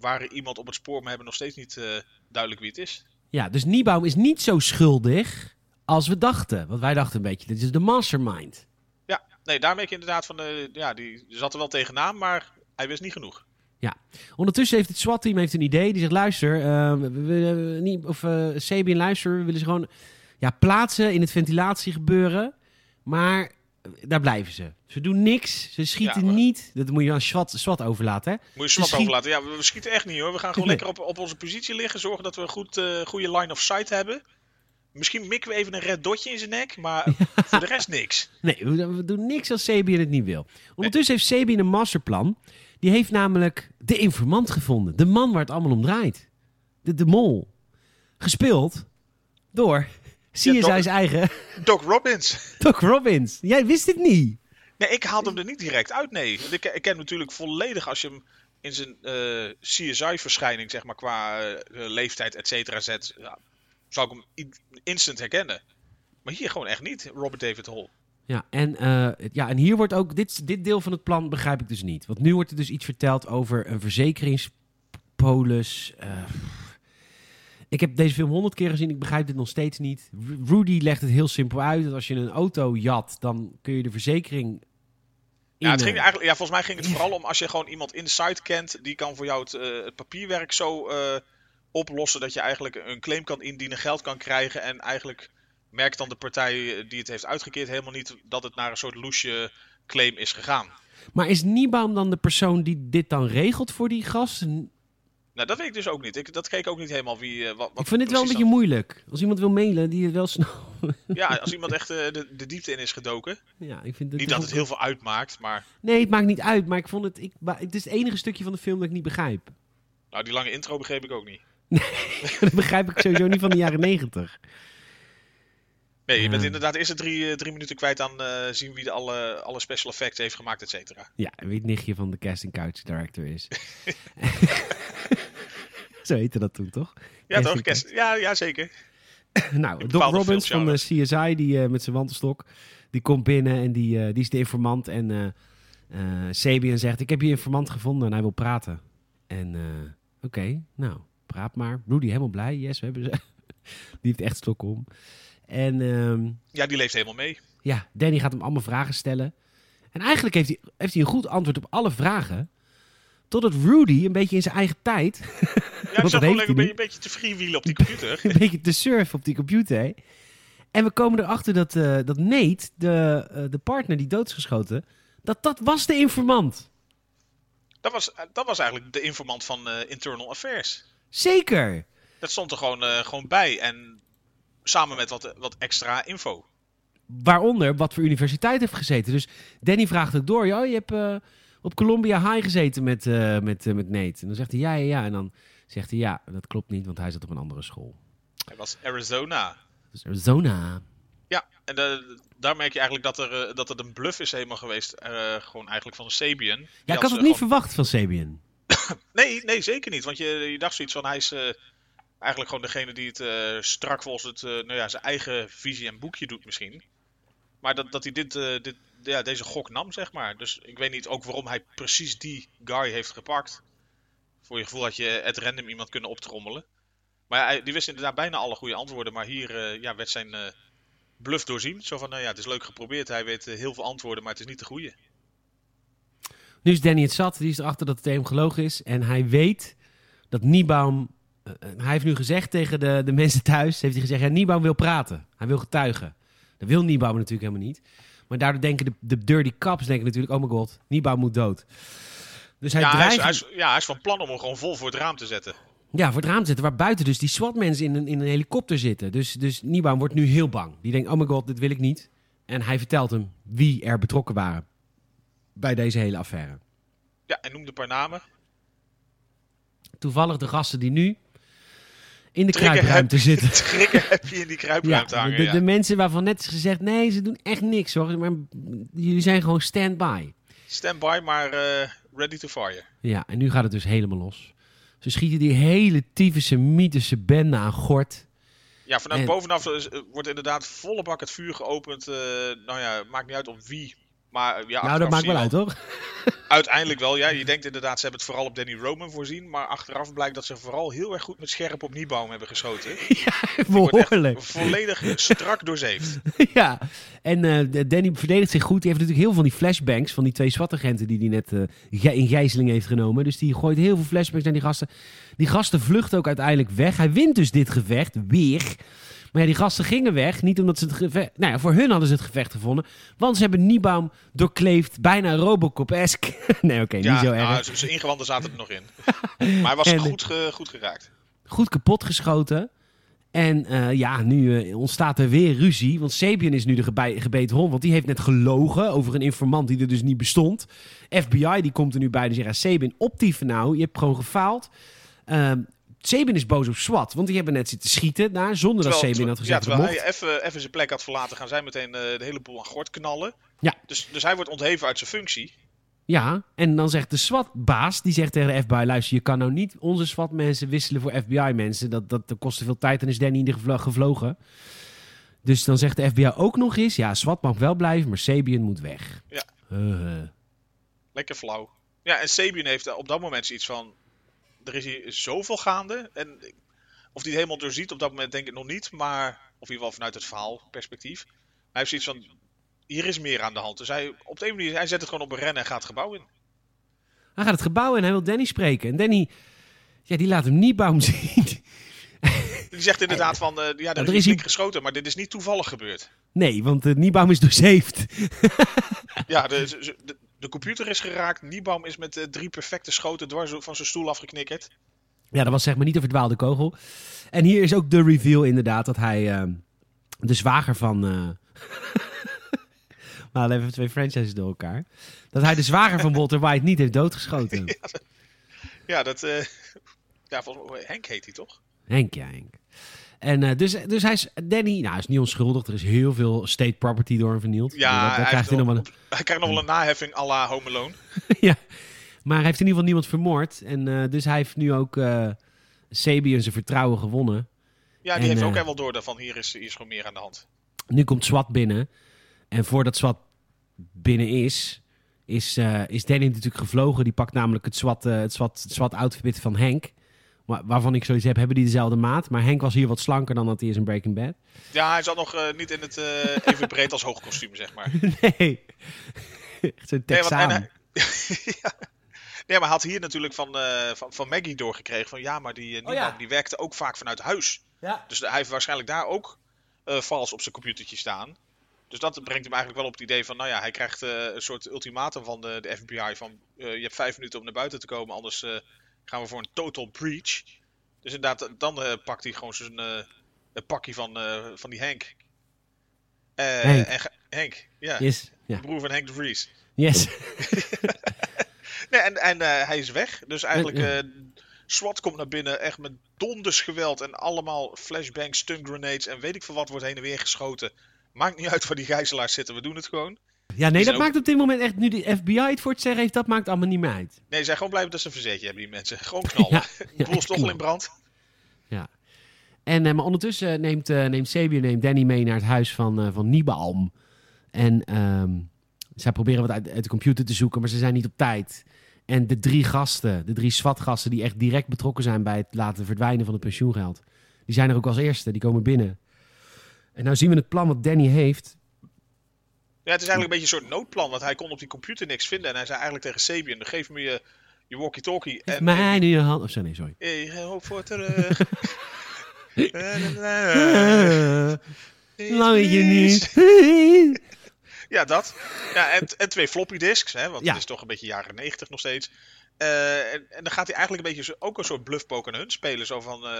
Speaker 2: waren iemand op het spoor, maar hebben nog steeds niet duidelijk wie het is.
Speaker 1: Ja, dus Niebaum is niet zo schuldig als we dachten. Want wij dachten een beetje, dit is de mastermind.
Speaker 2: Ja, nee, daar merk je inderdaad van... ja, die zat er wel tegenaan, maar hij wist niet genoeg.
Speaker 1: Ja. Ondertussen heeft het SWAT-team heeft een idee. Die zegt, luister, uh, we, we, niet, of uh, Sabin, luister, we willen ze gewoon ja, plaatsen in het ventilatiegebeuren. Maar daar blijven ze. Ze doen niks. Ze schieten niet. Dat moet je aan SWAT, SWAT overlaten, hè?
Speaker 2: Moet je SWAT overlaten. Ja, we, schieten echt niet, hoor. We gaan gewoon lekker op, op onze positie liggen. Zorgen dat we een goed, uh, goede line of sight hebben. Misschien mikken we even een red dotje in zijn nek, maar voor de rest niks.
Speaker 1: Nee, we, doen niks als Sabin het niet wil. Ondertussen heeft Sabin een masterplan. Die heeft namelijk de informant gevonden. De man waar het allemaal om draait. De, de mol. Gespeeld door CSI's ja, Doc, eigen...
Speaker 2: Doc Robbins.
Speaker 1: Doc Robbins. Jij wist het niet.
Speaker 2: Nee, ik haalde hem er niet direct uit, nee. ik, ik ken natuurlijk volledig als je hem in zijn uh, eh, CSI-verschijning, zeg maar, qua uh, leeftijd, et cetera, zet. Ja, zou ik hem instant herkennen. Maar hier gewoon echt niet, Robert David Hall.
Speaker 1: Ja, en, uh, ja, en hier wordt ook, dit, dit deel van het plan begrijp ik dus niet. Want nu wordt er dus iets verteld over een verzekeringspolis. Uh, ik heb deze film honderd keer gezien, ik begrijp dit nog steeds niet. Rudy legt het heel simpel uit, dat als je een auto jat, dan kun je de verzekering...
Speaker 2: Ja, het ging eigenlijk, ja, volgens mij ging het vooral om als je gewoon iemand in de site kent, die kan voor jou het, uh, het papierwerk zo oplossen dat je eigenlijk een claim kan indienen, geld kan krijgen en eigenlijk merkt dan de partij die het heeft uitgekeerd helemaal niet dat het naar een soort loesje claim is gegaan.
Speaker 1: Maar is Niebaum dan de persoon die dit dan regelt voor die gast?
Speaker 2: Nou, dat weet ik dus ook niet. Ik, dat keek ook niet helemaal wie. Uh, wat,
Speaker 1: ik vind het wel een beetje moeilijk. Als iemand wil mailen, die het wel snel.
Speaker 2: ja, als iemand echt uh, de, de, diepte in is gedoken. Ja, ik vind het niet dat het heel veel uitmaakt, maar.
Speaker 1: Nee, het maakt niet uit. Maar ik vond het. Ik, het is het enige stukje van de film dat ik niet begrijp.
Speaker 2: Nou, die lange intro begreep ik ook niet.
Speaker 1: Nee, dat begrijp ik sowieso niet van de jaren negentig.
Speaker 2: Nee, je bent inderdaad eerst drie, eh, drie minuten kwijt aan uh, zien wie de alle, alle special effects heeft gemaakt, et cetera.
Speaker 1: Ja, en wie het nichtje van de casting couch director is. Zo heette dat toen, toch?
Speaker 2: Ja, toch? ja, ja, zeker.
Speaker 1: nou, Doc Robbins van de CSI, die uh, met zijn wandelstok, die komt binnen en die, uh, die is de informant. En uh, Sabian zegt, ik heb hier informant gevonden en hij wil praten. En oké, nou, praat maar. Rudy helemaal blij, yes, we hebben ze. die heeft echt stok om. En, ehm,
Speaker 2: ja, die leeft helemaal mee.
Speaker 1: Ja, Danny gaat hem allemaal vragen stellen. En eigenlijk heeft hij, heeft hij een goed antwoord op alle vragen. Totdat Rudy een beetje in zijn eigen tijd.
Speaker 2: Ja, ik zag gewoon een, beetje, een beetje te freewheelen op die computer.
Speaker 1: een beetje te surfen op die computer. En we komen erachter dat, uh, dat Nate, de, uh, de partner die dood is geschoten, dat dat was de informant.
Speaker 2: Dat was, dat was eigenlijk de informant van uh, Internal Affairs.
Speaker 1: Zeker.
Speaker 2: Dat stond er gewoon, gewoon bij. En samen met wat, wat extra info.
Speaker 1: Waaronder wat voor universiteit heeft gezeten. Dus Danny vraagt ook door. Ja, je hebt uh, op Columbia High gezeten met, uh, met, uh, met Nate. En dan zegt hij ja, ja, ja. En dan zegt hij ja, dat klopt niet, want hij zat op een andere school.
Speaker 2: Hij was Arizona.
Speaker 1: Dus Arizona.
Speaker 2: Ja, en daar merk je eigenlijk dat er, dat het een bluff is helemaal geweest. gewoon eigenlijk van Sabian.
Speaker 1: Ja, ik had het niet verwacht van Sabian.
Speaker 2: nee, nee, zeker niet. Want je, je dacht zoiets van hij is eigenlijk gewoon degene die het uh, strak volgens het, uh, nou ja, zijn eigen visie en boekje doet misschien. Maar dat, dat hij dit, uh, dit, ja, deze gok nam, zeg maar. Dus ik weet niet ook waarom hij precies die guy heeft gepakt. Voor je gevoel had je het random iemand kunnen optrommelen. Maar die wist inderdaad bijna alle goede antwoorden. Maar hier ja, werd zijn bluff doorzien. Zo van, nou ja, het is leuk geprobeerd. Hij weet heel veel antwoorden, maar het is niet de goede.
Speaker 1: Nu is Danny het zat. Die is erachter dat het hem gelogen is. En hij weet dat Niebaum eh, eh, hij heeft nu gezegd tegen de, de mensen thuis, heeft hij gezegd, ja, Niebaum wil praten. Hij wil getuigen. Dat wil Niebaum natuurlijk helemaal niet. Maar daardoor denken de, de dirty cops denken natuurlijk, oh my god, Niebaum moet dood. Dus hij
Speaker 2: ja,
Speaker 1: dreigt...
Speaker 2: hij is, ja, hij is van plan om hem gewoon vol voor het raam te zetten.
Speaker 1: Ja, voor het raam te zetten, waar buiten dus die SWAT-mensen in een, in een helikopter zitten. Dus, dus Niebaum wordt nu heel bang. Die denkt, oh my god, dit wil ik niet. En hij vertelt hem wie er betrokken waren bij deze hele affaire.
Speaker 2: Ja, en noemde een paar namen.
Speaker 1: Toevallig de gasten die nu in de kruipruimte zitten.
Speaker 2: Trigger heb je in die kruipruimte
Speaker 1: ja,
Speaker 2: hangen.
Speaker 1: De, de, de, mensen waarvan net is gezegd, nee, ze doen echt niks hoor. Maar jullie zijn gewoon stand-by.
Speaker 2: Stand-by, maar uh, ready to fire.
Speaker 1: Ja, en nu gaat het dus helemaal los. Ze schieten die hele tyfische, mythische bende aan gort.
Speaker 2: Ja, vanuit bovenaf uh, wordt inderdaad volle bak het vuur geopend. Uh, nou ja, maakt niet uit op wie. Maar, ja,
Speaker 1: nou, dat maakt wel uit, toch?
Speaker 2: Uiteindelijk wel, ja. Je denkt inderdaad, ze hebben het vooral op Danny Roman voorzien. Maar achteraf blijkt dat ze vooral heel erg goed met scherp op Niebaum hebben geschoten.
Speaker 1: ja, behoorlijk.
Speaker 2: Volledig strak doorzeefd.
Speaker 1: ja, en uh, Danny verdedigt zich goed. Die heeft natuurlijk heel veel van die flashbangs van die twee SWAT-agenten die hij net uh, in gijzeling heeft genomen. Dus die gooit heel veel flashbangs naar die gasten. Die gasten vluchten ook uiteindelijk weg. Hij wint dus dit gevecht weer. Maar ja, die gasten gingen weg. Niet omdat ze het gevecht... Nou ja, voor hun hadden ze het gevecht gevonden. Want ze hebben Niebaum doorkleefd. Bijna Robocop-esque. nee, oké, niet zo erg.
Speaker 2: Nou, zijn ingewanden zaten er nog in. maar hij was goed, goed geraakt.
Speaker 1: Goed kapot geschoten. En uh, ja, nu uh, ontstaat er weer ruzie. Want Sabian is nu de gebe gebeten hond. Want die heeft net gelogen over een informant die er dus niet bestond. FBI die komt er nu bij. Die zegt, Sabian, optieven nou. Je hebt gewoon gefaald. Uh, Sabin is boos op SWAT, want die hebben net zitten schieten daar zonder dat Sabin had gezegd.
Speaker 2: Ja, terwijl hij even, even zijn plek had verlaten, gaan zij meteen uh, de hele boel aan gort knallen. Ja. Dus, dus hij wordt ontheven uit zijn functie.
Speaker 1: Ja, en dan zegt de SWAT-baas, die zegt tegen de FBI, luister, je kan nou niet onze SWAT-mensen wisselen voor FBI-mensen. Dat, dat, dat kost te veel tijd en is Danny in de gevlogen. Dus dan zegt de FBI ook nog eens, ja, SWAT mag wel blijven, maar Sabian moet weg.
Speaker 2: Ja. Uh. Lekker flauw. Ja, en Sabian heeft op dat moment zoiets van, er is hier zoveel gaande. En of hij het helemaal doorziet op dat moment denk ik nog niet. Maar, of in ieder geval vanuit het verhaalperspectief. Hij heeft zoiets van, hier is meer aan de hand. Dus hij, op de een manier, hij zet het gewoon op een rennen en gaat het gebouw in.
Speaker 1: Hij gaat het gebouw in en hij wil Danny spreken. En Danny, ja, die laat hem niet bouwen zien.
Speaker 2: Die zegt inderdaad van, uh, ja, er, is, is geschoten, maar dit is niet toevallig gebeurd.
Speaker 1: Nee, want de Niebaum is doorzeefd.
Speaker 2: ja, de, de, de computer is geraakt. Niebaum is met uh, drie perfecte schoten dwars van zijn stoel afgeknikkerd.
Speaker 1: Ja, dat was zeg maar niet een verdwaalde kogel. En hier is ook de reveal inderdaad dat hij uh, de zwager van... Uh... maar even twee franchises door elkaar. Dat hij de zwager van Walter White niet heeft doodgeschoten.
Speaker 2: ja, dat... ja, volgens mij Henk heet hij toch?
Speaker 1: Henk, ja, Henk. En uh, dus, dus hij is, Danny, nou, is niet onschuldig. Er is heel veel state property door hem vernield.
Speaker 2: Ja, dat, hij, krijgt hij, nog wel een... hij krijgt nog wel een naheffing à la Home Alone.
Speaker 1: ja, maar hij heeft in ieder geval niemand vermoord. En uh, dus hij heeft nu ook uh, Sabian zijn vertrouwen gewonnen.
Speaker 2: Ja, die en, heeft ook helemaal door van hier is, hier is gewoon meer aan de hand.
Speaker 1: Nu komt SWAT binnen. En voordat SWAT binnen is, is, is Danny natuurlijk gevlogen. Die pakt namelijk het SWAT, het SWAT, het SWAT outfit van Henk waarvan ik zoiets heb, hebben die dezelfde maat. Maar Henk was hier wat slanker dan dat hij is in Breaking Bad.
Speaker 2: Ja, hij zat nog uh, niet in het uh, even breed als hoogkostuum, zeg maar.
Speaker 1: nee. Echt zo'n Texaan. Nee,
Speaker 2: ja. nee, maar hij had hier natuurlijk van, uh, van, van Maggie doorgekregen van ja, maar die, uh, oh, ja. die werkte ook vaak vanuit huis. Ja. Dus hij heeft waarschijnlijk daar ook vals op zijn computertje staan. Dus dat brengt hem eigenlijk wel op het idee van, nou ja, hij krijgt een soort ultimatum van de, de FBI van je hebt vijf minuten om naar buiten te komen, anders gaan we voor een total breach. Dus inderdaad, dan uh, pakt hij gewoon zijn uh, pakje van, uh, van die Henk.
Speaker 1: Henk.
Speaker 2: En, Henk, ja.
Speaker 1: Yes.
Speaker 2: Broer van Henk de Vries.
Speaker 1: Yes.
Speaker 2: nee, en en hij is weg. Dus eigenlijk, SWAT komt naar binnen, echt met donders geweld en allemaal flashbangs, stun grenades en weet ik veel wat wordt heen en weer geschoten. Maakt niet uit waar die gijzelaars zitten, we doen het gewoon.
Speaker 1: Ja, nee, dat maakt op dit moment echt, nu de FBI het voor het zeggen heeft, dat maakt allemaal niet meer uit.
Speaker 2: Nee, zij gewoon blijven dat ze een verzetje hebben, die mensen. Gewoon knallen. ja, de boel toch al in brand.
Speaker 1: Ja. En, uh, maar ondertussen neemt, uh, neemt neemt Danny mee naar het huis van, van. En um, zij proberen wat uit, uit, de computer te zoeken, maar ze zijn niet op tijd. En de drie gasten, de drie SWAT-gasten die echt direct betrokken zijn bij het laten verdwijnen van het pensioengeld, die zijn er ook als eerste, die komen binnen. En nou zien we het plan wat Danny heeft
Speaker 2: ja, het is eigenlijk een beetje een soort noodplan, want hij kon op die computer niks vinden. En hij zei eigenlijk tegen Sabian, geef me je, je walkie-talkie.
Speaker 1: En mij nu je hand... Of zo, nee, sorry.
Speaker 2: Ik hoop voor terug.
Speaker 1: Lang je niet.
Speaker 2: ja, dat. Ja, en, en twee floppy disks, hè, want ja. het is toch een beetje jaren 90 nog steeds. Uh, en, en, dan gaat hij eigenlijk een beetje ook een soort bluffpoker naar hun spelen. Zo van, uh,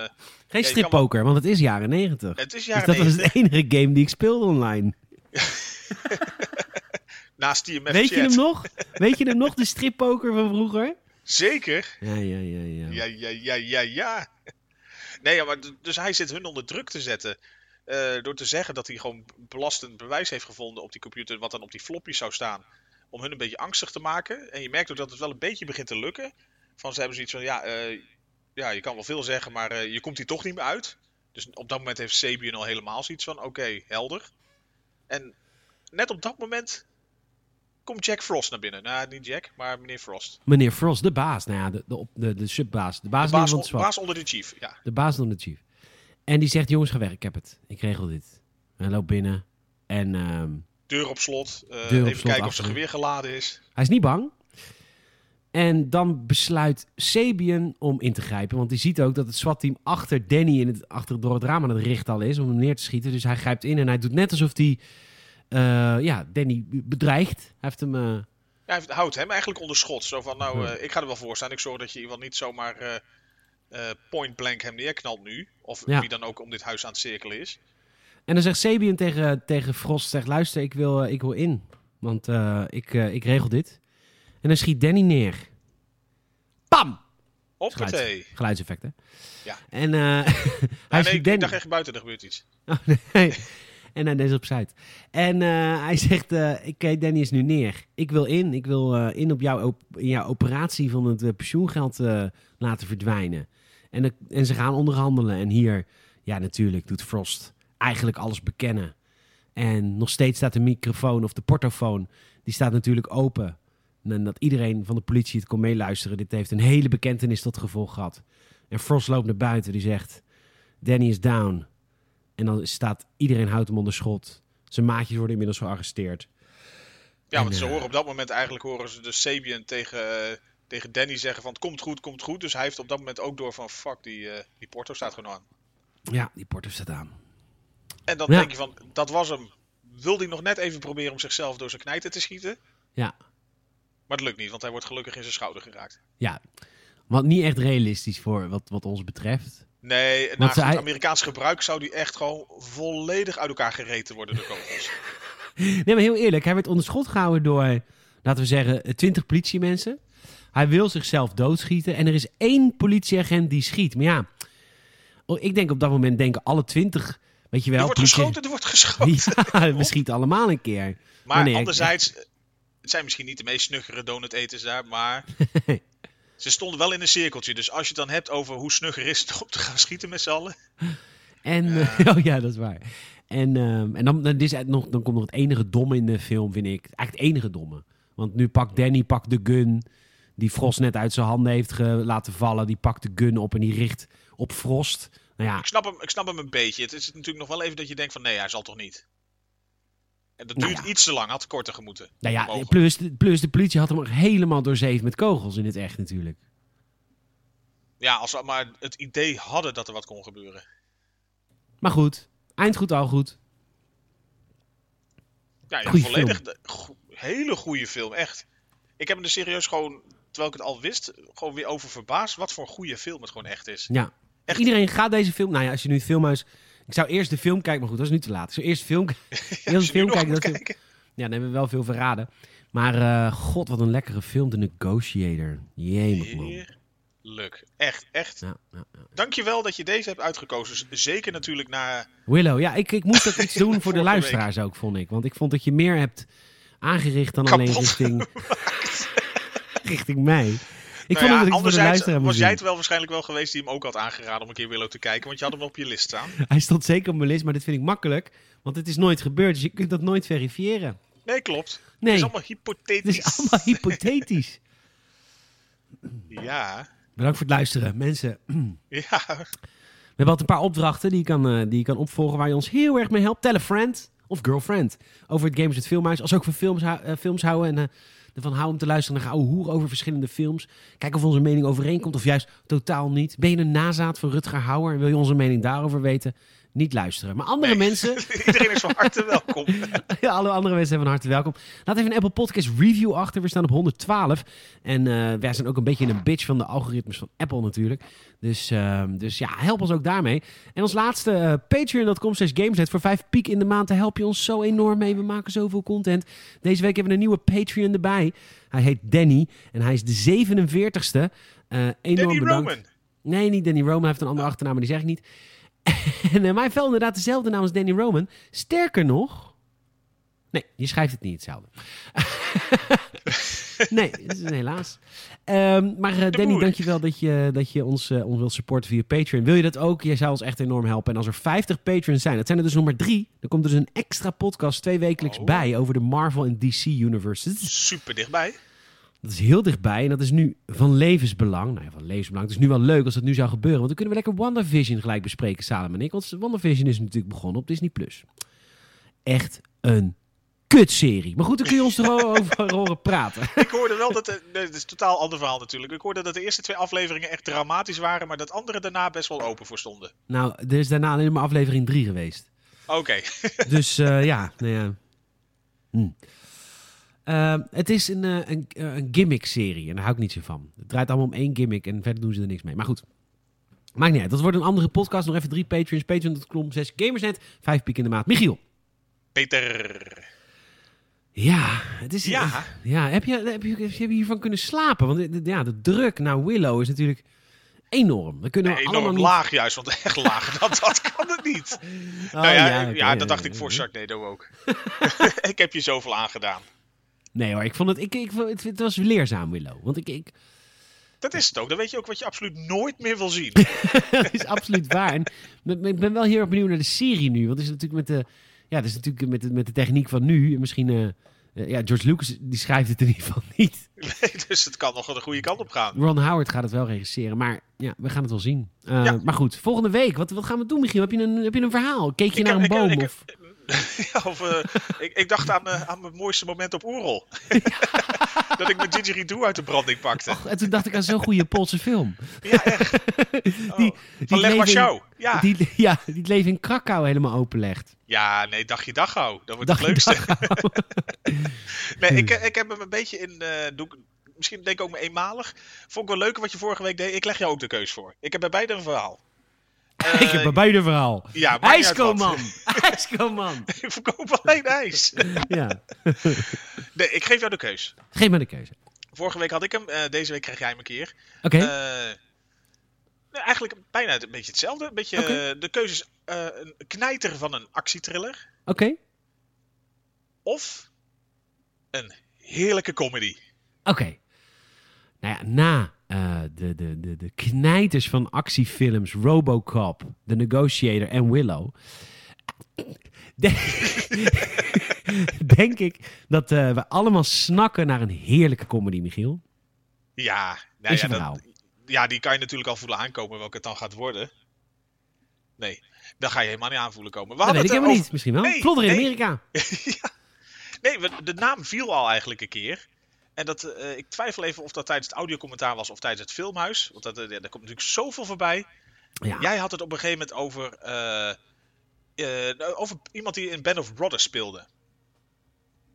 Speaker 1: Geen ja, strippoker, want het is jaren 90.
Speaker 2: Het is jaren
Speaker 1: dus dat
Speaker 2: 90.
Speaker 1: was het enige game die ik speelde online.
Speaker 2: Naast die
Speaker 1: Weet je hem nog? Weet je hem nog, de strippoker van vroeger?
Speaker 2: Zeker.
Speaker 1: Ja, ja, ja, ja.
Speaker 2: Ja, ja, ja, ja, ja. Nee, maar dus hij zit hun onder druk te zetten. Uh, door te zeggen dat hij gewoon belastend bewijs heeft gevonden op die computer, wat dan op die flopjes zou staan. Om hun een beetje angstig te maken. En je merkt ook dat het wel een beetje begint te lukken. Van ze hebben zoiets van, ja, uh, ja je kan wel veel zeggen, maar uh, je komt hier toch niet meer uit. Dus op dat moment heeft Sabian al helemaal zoiets van, oké, okay, helder. En net op dat moment komt Jack Frost naar binnen. Nou, niet Jack, maar meneer Frost.
Speaker 1: Meneer Frost, de baas. Nou ja, de, de, de, de subbaas. De baas,
Speaker 2: De baas,
Speaker 1: van
Speaker 2: on- baas onder de chief, ja.
Speaker 1: De baas van de chief. En die zegt, jongens, ga weg. Ik heb het. Ik regel dit. En hij loopt binnen. En ehm,
Speaker 2: Deur op slot. eh,
Speaker 1: Deur op
Speaker 2: even
Speaker 1: slot
Speaker 2: kijken of zijn geweer geladen is.
Speaker 1: hij is niet bang. En dan besluit Sabian om in te grijpen. Want hij ziet ook dat het SWAT-team achter Danny in het, achter door het raam aan het richten al is. Om hem neer te schieten. Dus hij grijpt in en hij doet net alsof hij eh, ja, Danny bedreigt. Hij heeft hem... eh,
Speaker 2: Ja, hij houdt hem eigenlijk onder schot. Zo van, nou, eh, ik ga er wel voor staan. Ik zorg dat je iemand niet zomaar eh, eh, point blank hem neerknalt nu. Of
Speaker 1: Ja.
Speaker 2: wie dan ook om dit huis aan het cirkelen is.
Speaker 1: En dan zegt Sabian tegen, tegen Frost, zegt, luister, ik wil, eh, ik wil in. Want eh, ik, eh, ik regel dit. En dan schiet Danny neer. Pam!
Speaker 2: Hoppatee.
Speaker 1: Geluidseffecten.
Speaker 2: Ja.
Speaker 1: En eh hij
Speaker 2: nee,
Speaker 1: schiet
Speaker 2: ik
Speaker 1: Danny.
Speaker 2: dacht echt buiten, er gebeurt iets.
Speaker 1: Oh, nee. En hij is op. En eh, hij zegt, eh oké, Danny is nu neer. Ik wil in. Ik wil eh, in op jouw, op, jouw operatie van het pensioengeld laten verdwijnen. En, en ze gaan onderhandelen. En hier, ja natuurlijk, doet Frost eigenlijk alles bekennen. En nog steeds staat de microfoon of de portofoon, die staat natuurlijk open. En dat iedereen van de politie het kon meeluisteren. Dit heeft een hele bekentenis tot gevolg gehad. En Frost loopt naar buiten. Die zegt, Danny is down. En dan staat iedereen houdt hem onder schot. Zijn maatjes worden inmiddels gearresteerd.
Speaker 2: Ja,
Speaker 1: En,
Speaker 2: want ze
Speaker 1: eh,
Speaker 2: horen op dat moment eigenlijk horen ze de Sabian tegen, eh, tegen Danny zeggen van het komt goed, komt goed. Dus hij heeft op dat moment ook door van fuck, die, eh, die Porto staat gewoon aan.
Speaker 1: Ja, die Porto staat aan.
Speaker 2: En dan
Speaker 1: Ja.
Speaker 2: denk je van, dat was hem. Wil hij nog net even proberen om zichzelf door zijn knijten te schieten?
Speaker 1: Ja,
Speaker 2: Maar het lukt niet, want hij wordt gelukkig in zijn schouder geraakt.
Speaker 1: ja. Wat niet echt realistisch voor wat, wat ons betreft.
Speaker 2: Nee,
Speaker 1: Want
Speaker 2: na goed
Speaker 1: hij-
Speaker 2: Amerikaans gebruik zou die echt gewoon volledig uit elkaar gereten worden door kogels.
Speaker 1: Nee, maar heel eerlijk. Hij werd onder schot gehouden door, laten we zeggen, 20 politiemensen. Hij wil zichzelf doodschieten. En er is één politieagent die schiet. Maar ja, oh, ik denk op dat moment denken alle 20, weet je wel.
Speaker 2: er wordt
Speaker 1: politie-
Speaker 2: geschoten, er wordt geschoten.
Speaker 1: Ja, we schieten allemaal een keer.
Speaker 2: Maar
Speaker 1: nee,
Speaker 2: anderzijds, het zijn misschien niet de meest snuggere donuteters daar, maar ze stonden wel in een cirkeltje. Dus als je het dan hebt over hoe snugger is het om te gaan schieten met z'n allen.
Speaker 1: En, eh, oh ja, dat is waar. En, ehm, en dan, dan, is het nog, dan komt nog het enige domme in de film, vind ik. Eigenlijk het enige domme. Want nu pakt Danny pakt de gun die Frost net uit zijn handen heeft laten vallen. Die pakt de gun op en die richt op Frost. Nou ja,
Speaker 2: Ik snap, hem, ik snap hem een beetje. Het is natuurlijk nog wel even dat je denkt van nee, hij zal toch niet. En dat
Speaker 1: Nou
Speaker 2: duurt
Speaker 1: ja.
Speaker 2: iets te lang, had korter gemoeten.
Speaker 1: nou ja
Speaker 2: Mogen.
Speaker 1: plus, de- plus de politie had hem helemaal doorzeefd met kogels in het echt natuurlijk.
Speaker 2: Ja, als we maar het idee hadden dat er wat kon gebeuren.
Speaker 1: Maar goed, eind goed al goed.
Speaker 2: Ja, ja
Speaker 1: Goeie
Speaker 2: volledig. de- go- hele goede film, echt. Ik heb me er serieus gewoon, terwijl ik het al wist, gewoon weer over verbaasd. Wat voor een goede film het gewoon echt is.
Speaker 1: Ja.
Speaker 2: Echt.
Speaker 1: Iedereen gaat deze film... Nou ja, als je nu het filmhuis... Ik zou eerst de film kijken, maar goed, dat is nu te laat. Ik zou eerst de film,
Speaker 2: Ja,
Speaker 1: eerst de film kijken. Dat. Ja, dan hebben we wel veel verraden. Maar eh, god, wat een lekkere film, The Negotiator. Jemig, man.
Speaker 2: Heerlijk. Echt, echt.
Speaker 1: Ja, ja, ja.
Speaker 2: Dankjewel dat je deze hebt uitgekozen. Zeker natuurlijk na...
Speaker 1: Willow, ja, ik, ik moest ook iets doen voor de luisteraars ook, vond ik. Want ik vond dat je meer hebt aangericht dan alleen richting, richting mij. Ik
Speaker 2: Nou
Speaker 1: vond
Speaker 2: ja,
Speaker 1: ook dat ik het voor de
Speaker 2: anderzijds was jij het wel waarschijnlijk wel geweest die hem ook had aangeraden om een keer Willow te kijken. Want je had hem op je list staan.
Speaker 1: Hij stond zeker op mijn list, maar dit vind ik makkelijk. Want het is nooit gebeurd, dus je kunt dat nooit verifiëren.
Speaker 2: Nee, klopt.
Speaker 1: Nee,
Speaker 2: Het is allemaal
Speaker 1: het
Speaker 2: hypothetisch.
Speaker 1: is allemaal hypothetisch.
Speaker 2: Ja.
Speaker 1: Bedankt voor het luisteren, mensen.
Speaker 2: Ja.
Speaker 1: We hebben altijd een paar opdrachten die je, kan, eh, die je kan opvolgen waar je ons heel erg mee helpt. Tell a friend of girlfriend over het Gamers het Filmhuis. Als ook van films, eh, films houden en eh, ervan houden om te luisteren naar ouwe hoer over verschillende films. Kijk of onze mening overeenkomt of juist totaal niet. Ben je een nazaat van Rutger Hauer en wil je onze mening daarover weten? Niet luisteren. Maar andere
Speaker 2: Nee.
Speaker 1: mensen,
Speaker 2: Iedereen is van harte welkom.
Speaker 1: ja, alle andere mensen zijn van harte welkom. Laat even een Apple Podcast review achter. We staan op 112. En eh, wij zijn ook een beetje een bitch van de algoritmes van Apple natuurlijk. Dus, ehm, dus ja, help ons ook daarmee. En als laatste, eh, patreon.com slash gameset. Voor vijf piek in de maand, daar help je ons zo enorm mee. We maken zoveel content. Deze week hebben we een nieuwe Patreon erbij. Hij heet Danny. En hij is de 47ste. Eh enorm
Speaker 2: Danny
Speaker 1: bedankt.
Speaker 2: Roman.
Speaker 1: Nee, niet Danny Roman. Hij heeft een andere achternaam, maar die zeg ik niet. En mij valt inderdaad dezelfde naam als Danny Roman. Sterker nog... Nee, je schrijft het niet hetzelfde. Nee, is helaas. Um, maar uh, Danny, dankjewel dat je, dat je ons, uh, ons wilt supporten via Patreon. Wil je dat ook? Jij zou ons echt enorm helpen. En als er 50 patrons zijn, dat zijn er dus nog maar drie. Dan komt er dus een extra podcast twee wekelijks oh. bij over de Marvel en DC universes.
Speaker 2: Super dichtbij.
Speaker 1: Dat is heel dichtbij en dat is nu van levensbelang. Nou ja, van levensbelang. Het is nu wel leuk als dat nu zou gebeuren. Want dan kunnen we lekker WandaVision gelijk bespreken, Salem en ik. Want WandaVision is natuurlijk begonnen op Disney+. Plus. Echt een kutserie. Maar goed, dan kun je ons er over horen praten.
Speaker 2: Ik hoorde wel dat... Het is een totaal ander verhaal natuurlijk. Ik hoorde dat de eerste twee afleveringen echt dramatisch waren... maar dat andere daarna best wel open voor stonden.
Speaker 1: Nou, er is daarna alleen maar aflevering 3 geweest.
Speaker 2: Oké.
Speaker 1: dus uh, ja, nou ja. Hm. Uh, het is een, uh, een, een gimmick-serie en daar hou ik niet zo van. Het draait allemaal om één gimmick en verder doen ze er niks mee. Maar goed, maakt niet uit. Dat wordt een andere podcast. Nog even drie Patreons. Patreon.com, zes Gamersnet, vijf piek in de maat. Michiel.
Speaker 2: Peter.
Speaker 1: Ja, het is. Ja. ja heb, je, heb, je, heb je hiervan kunnen slapen? Want ja, de druk naar Willow is natuurlijk enorm. We kunnen
Speaker 2: nee,
Speaker 1: enorm
Speaker 2: laag juist, want echt laag, dat, dat kan het niet. Oh, nou ja, ja, dat dacht ik voor Sharknado ook. ik heb je zoveel aangedaan.
Speaker 1: Nee hoor, ik vond het, ik, ik, het, het was leerzaam Willow. Want ik, ik,
Speaker 2: dat is het ook. Dan weet je ook wat je absoluut nooit meer wil zien.
Speaker 1: dat is absoluut waar. En ik ben wel heel erg benieuwd naar de serie nu. Want het is natuurlijk met de, ja, het is natuurlijk met de, met de techniek van nu. Misschien, uh, ja, George Lucas die schrijft het in ieder geval niet.
Speaker 2: Nee, dus het kan nog de goede kant op gaan.
Speaker 1: Ron Howard gaat het wel regisseren. Maar ja, we gaan het wel zien. Uh, ja. Maar goed, volgende week. Wat, wat gaan we doen, Michiel? Heb je een, heb je een verhaal? Keek je naar een boom? Ik, of?
Speaker 2: ja, of, uh, ik, ik, dacht aan, uh, aan mijn mooiste moment op Oerol. dat ik mijn didgeridoo uit de branding pakte.
Speaker 1: Och, en toen dacht ik aan zo'n goede Poolse film.
Speaker 2: ja, echt. Oh, die, van Leg maar Ja.
Speaker 1: Die, ja, die het leven in Krakau helemaal openlegt.
Speaker 2: Ja, nee, dagje Dachau. Dat wordt het leukste. nee, ik, eh, ik heb hem een beetje in... Uh, doe, misschien denk ik ook maar eenmalig. Vond ik wel leuk wat je vorige week deed. Ik leg jou ook de keus voor. Ik heb bij beide een verhaal.
Speaker 1: Uh, ik heb bij beide verhaal.
Speaker 2: Ja,
Speaker 1: IJskoman! IJskoman!
Speaker 2: ik verkoop alleen ijs.
Speaker 1: ja.
Speaker 2: nee, ik geef jou de keus.
Speaker 1: Geef me de keuze.
Speaker 2: Vorige week had ik hem, uh, deze week krijg jij hem een keer.
Speaker 1: Oké.
Speaker 2: Okay. Uh, eigenlijk bijna een beetje hetzelfde. Een beetje, okay. de keuze is een knijter van een actietriller.
Speaker 1: Oké. Okay.
Speaker 2: Of een heerlijke comedy.
Speaker 1: Oké. Nou ja, na uh, de, de, de, de knijters van actiefilms Robocop, The Negotiator en Willow. Denk ik dat uh, we allemaal snakken naar een heerlijke comedy, Michiel.
Speaker 2: Ja, nou ja, dat, ja, die kan je natuurlijk al voelen aankomen welke het dan gaat worden. Nee, dan ga je helemaal niet aanvoelen komen.
Speaker 1: We dat weet ik helemaal over... niet, misschien wel. Nee, Vlodder in nee. Amerika.
Speaker 2: ja. Nee, de naam viel al eigenlijk een keer. En dat, uh, ik twijfel even of dat tijdens het audiocommentaar was of tijdens het filmhuis. Want dat, uh, daar komt natuurlijk zoveel voorbij. Ja. Jij had het op een gegeven moment over, uh, over iemand die in Band of Brothers speelde.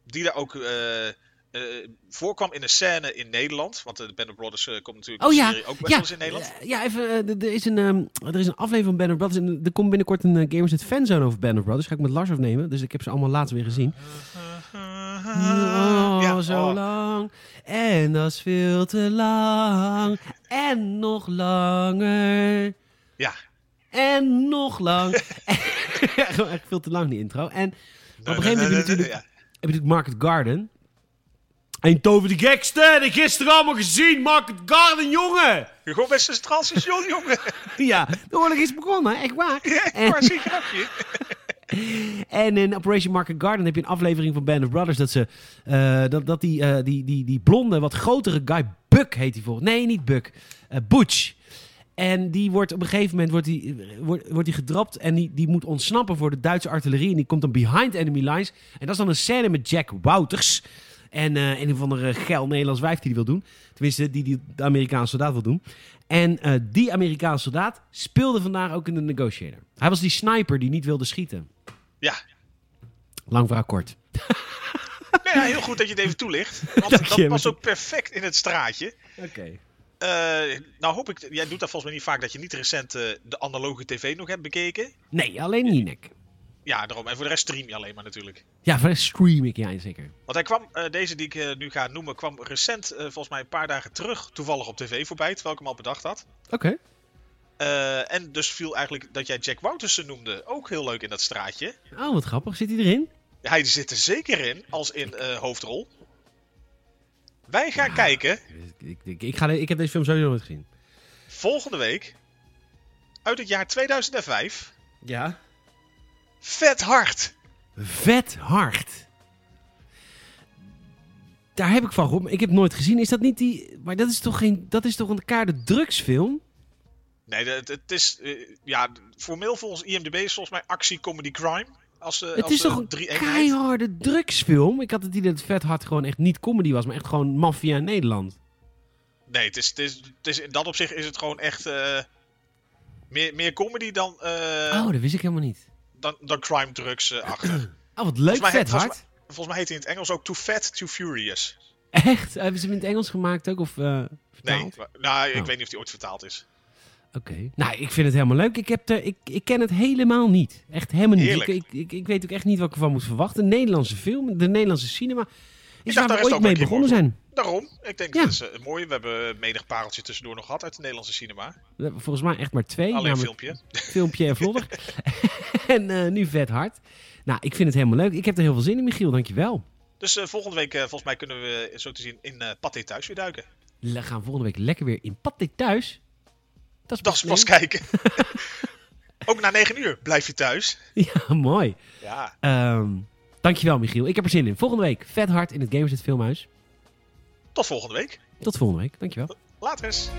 Speaker 2: Die daar ook voorkwam in een scène in Nederland. Want de Band of Brothers komt natuurlijk
Speaker 1: oh,
Speaker 2: ja. ook best ja. wel eens in Nederland.
Speaker 1: Ja, even, er, is een, um, er is een aflevering van Band of Brothers. En er komt binnenkort een Gamers Net fanzone over Band of Brothers. Ga ik met Lars opnemen. Dus ik heb ze allemaal later weer gezien. Ja, zo oh. lang. En dat is veel te lang. En nog langer.
Speaker 2: Ja.
Speaker 1: En nog lang. Gewoon echt veel te lang, die intro. En op een gegeven moment heb je natuurlijk, heb je natuurlijk Market Garden. Eindhoven de gekste, de gisteren allemaal gezien. Market Garden, jongen.
Speaker 2: Je gewoon best een transition, jongen.
Speaker 1: ja, de oorlog is begonnen, echt waar.
Speaker 2: Ja, echt waar, zie je grapje.
Speaker 1: En in Operation Market Garden heb je een aflevering van Band of Brothers dat ze uh, dat, dat die, uh, die, die, die blonde, wat grotere guy, Buck heet hij volgens. Nee, niet Buck. Uh, Butch. En die wordt op een gegeven moment wordt die, wordt, wordt die gedrapt en die, die moet ontsnappen voor de Duitse artillerie. En die komt dan behind enemy lines. En dat is dan een scène met Jack Wouters. En uh, een of andere geil Nederlands wijf die die wil doen. Tenminste, die, die de Amerikaanse soldaat wil doen. En uh, die Amerikaanse soldaat speelde vandaag ook in de Negotiator. Hij was die sniper die niet wilde schieten.
Speaker 2: Ja.
Speaker 1: Lang verhaal kort.
Speaker 2: nee, ja, heel goed dat je het even toelicht. Want dat was ook perfect in het straatje.
Speaker 1: Oké. Okay.
Speaker 2: Uh, nou hoop ik, jij doet dat volgens mij niet vaak, dat je niet recent uh, de analoge tv nog hebt bekeken.
Speaker 1: Nee, alleen Ninek.
Speaker 2: Ja, daarom. En voor de rest stream je alleen maar natuurlijk.
Speaker 1: Ja, voor de rest stream ik, ja, zeker.
Speaker 2: Want hij kwam, uh, deze die ik nu ga noemen, kwam recent, volgens mij een paar dagen terug, toevallig op tv voorbij, terwijl ik hem al bedacht had.
Speaker 1: Oké. Okay.
Speaker 2: En dus viel eigenlijk dat jij Jack Woutersen noemde ook heel leuk in dat straatje.
Speaker 1: Oh, wat grappig. Zit hij erin?
Speaker 2: Hij zit er zeker in, als in hoofdrol. Wij gaan kijken.
Speaker 1: Ik, ik, ik, ga, ik heb deze film sowieso nooit gezien.
Speaker 2: Volgende week. Uit het jaar 2005.
Speaker 1: Ja.
Speaker 2: Vet hard.
Speaker 1: Vet hard. Daar heb ik van gehoord. Ik heb het nooit gezien. Is dat niet die. Maar dat is toch geen. Dat is toch een kaarde drugsfilm?
Speaker 2: Nee, het, het is. Uh, ja, formeel volgens IMDb is volgens mij actie, comedy, crime. Als, uh,
Speaker 1: het
Speaker 2: als,
Speaker 1: is toch een
Speaker 2: drie
Speaker 1: keiharde drugsfilm? Ik had het idee dat Vet Hard gewoon echt niet comedy was, maar echt gewoon maffia in Nederland.
Speaker 2: Nee, het is, het is, het is, in dat opzicht is het gewoon echt uh, meer, meer comedy dan...
Speaker 1: oh, dat wist ik helemaal niet.
Speaker 2: Dan, dan crime drugs achter.
Speaker 1: oh, wat leuk, Vet
Speaker 2: Hard.
Speaker 1: Volgens,
Speaker 2: volgens mij heet hij in het Engels ook Too Fat, Too Furious.
Speaker 1: Echt? Hebben ze hem in het Engels gemaakt ook? Of, uh,
Speaker 2: nee, nou, ik oh. weet niet of die ooit vertaald is.
Speaker 1: Oké. Nou, ik vind het helemaal leuk. Ik, heb de, ik, ik ken het helemaal niet. Echt helemaal niet. Ik, ik, ik, weet ook echt niet wat ik ervan moet verwachten. Een Nederlandse film, de Nederlandse cinema. Is waar we ooit mee begonnen zijn.
Speaker 2: Daarom. Ik denk ja. dat is uh, mooi. We hebben menig pareltje tussendoor nog gehad uit de Nederlandse cinema.
Speaker 1: Volgens mij echt maar twee.
Speaker 2: Alleen een filmpje.
Speaker 1: Filmpje en vlodder. en uh, nu vet hard. Nou, ik vind het helemaal leuk. Ik heb er heel veel zin in, Michiel. Dankjewel.
Speaker 2: Dus uh, volgende week, volgens mij, kunnen we zo te zien in Pathé Thuis weer duiken.
Speaker 1: We gaan volgende week lekker weer in Pathé Thuis.
Speaker 2: Dat is pas, pas kijken. Ook na 9 uur blijf je thuis.
Speaker 1: Ja, mooi.
Speaker 2: Ja.
Speaker 1: Um, dankjewel, Michiel. Ik heb er zin in. Volgende week vet hard in het Gamersnet Filmhuis.
Speaker 2: Tot volgende week.
Speaker 1: Tot volgende week. Dankjewel.
Speaker 2: Later eens.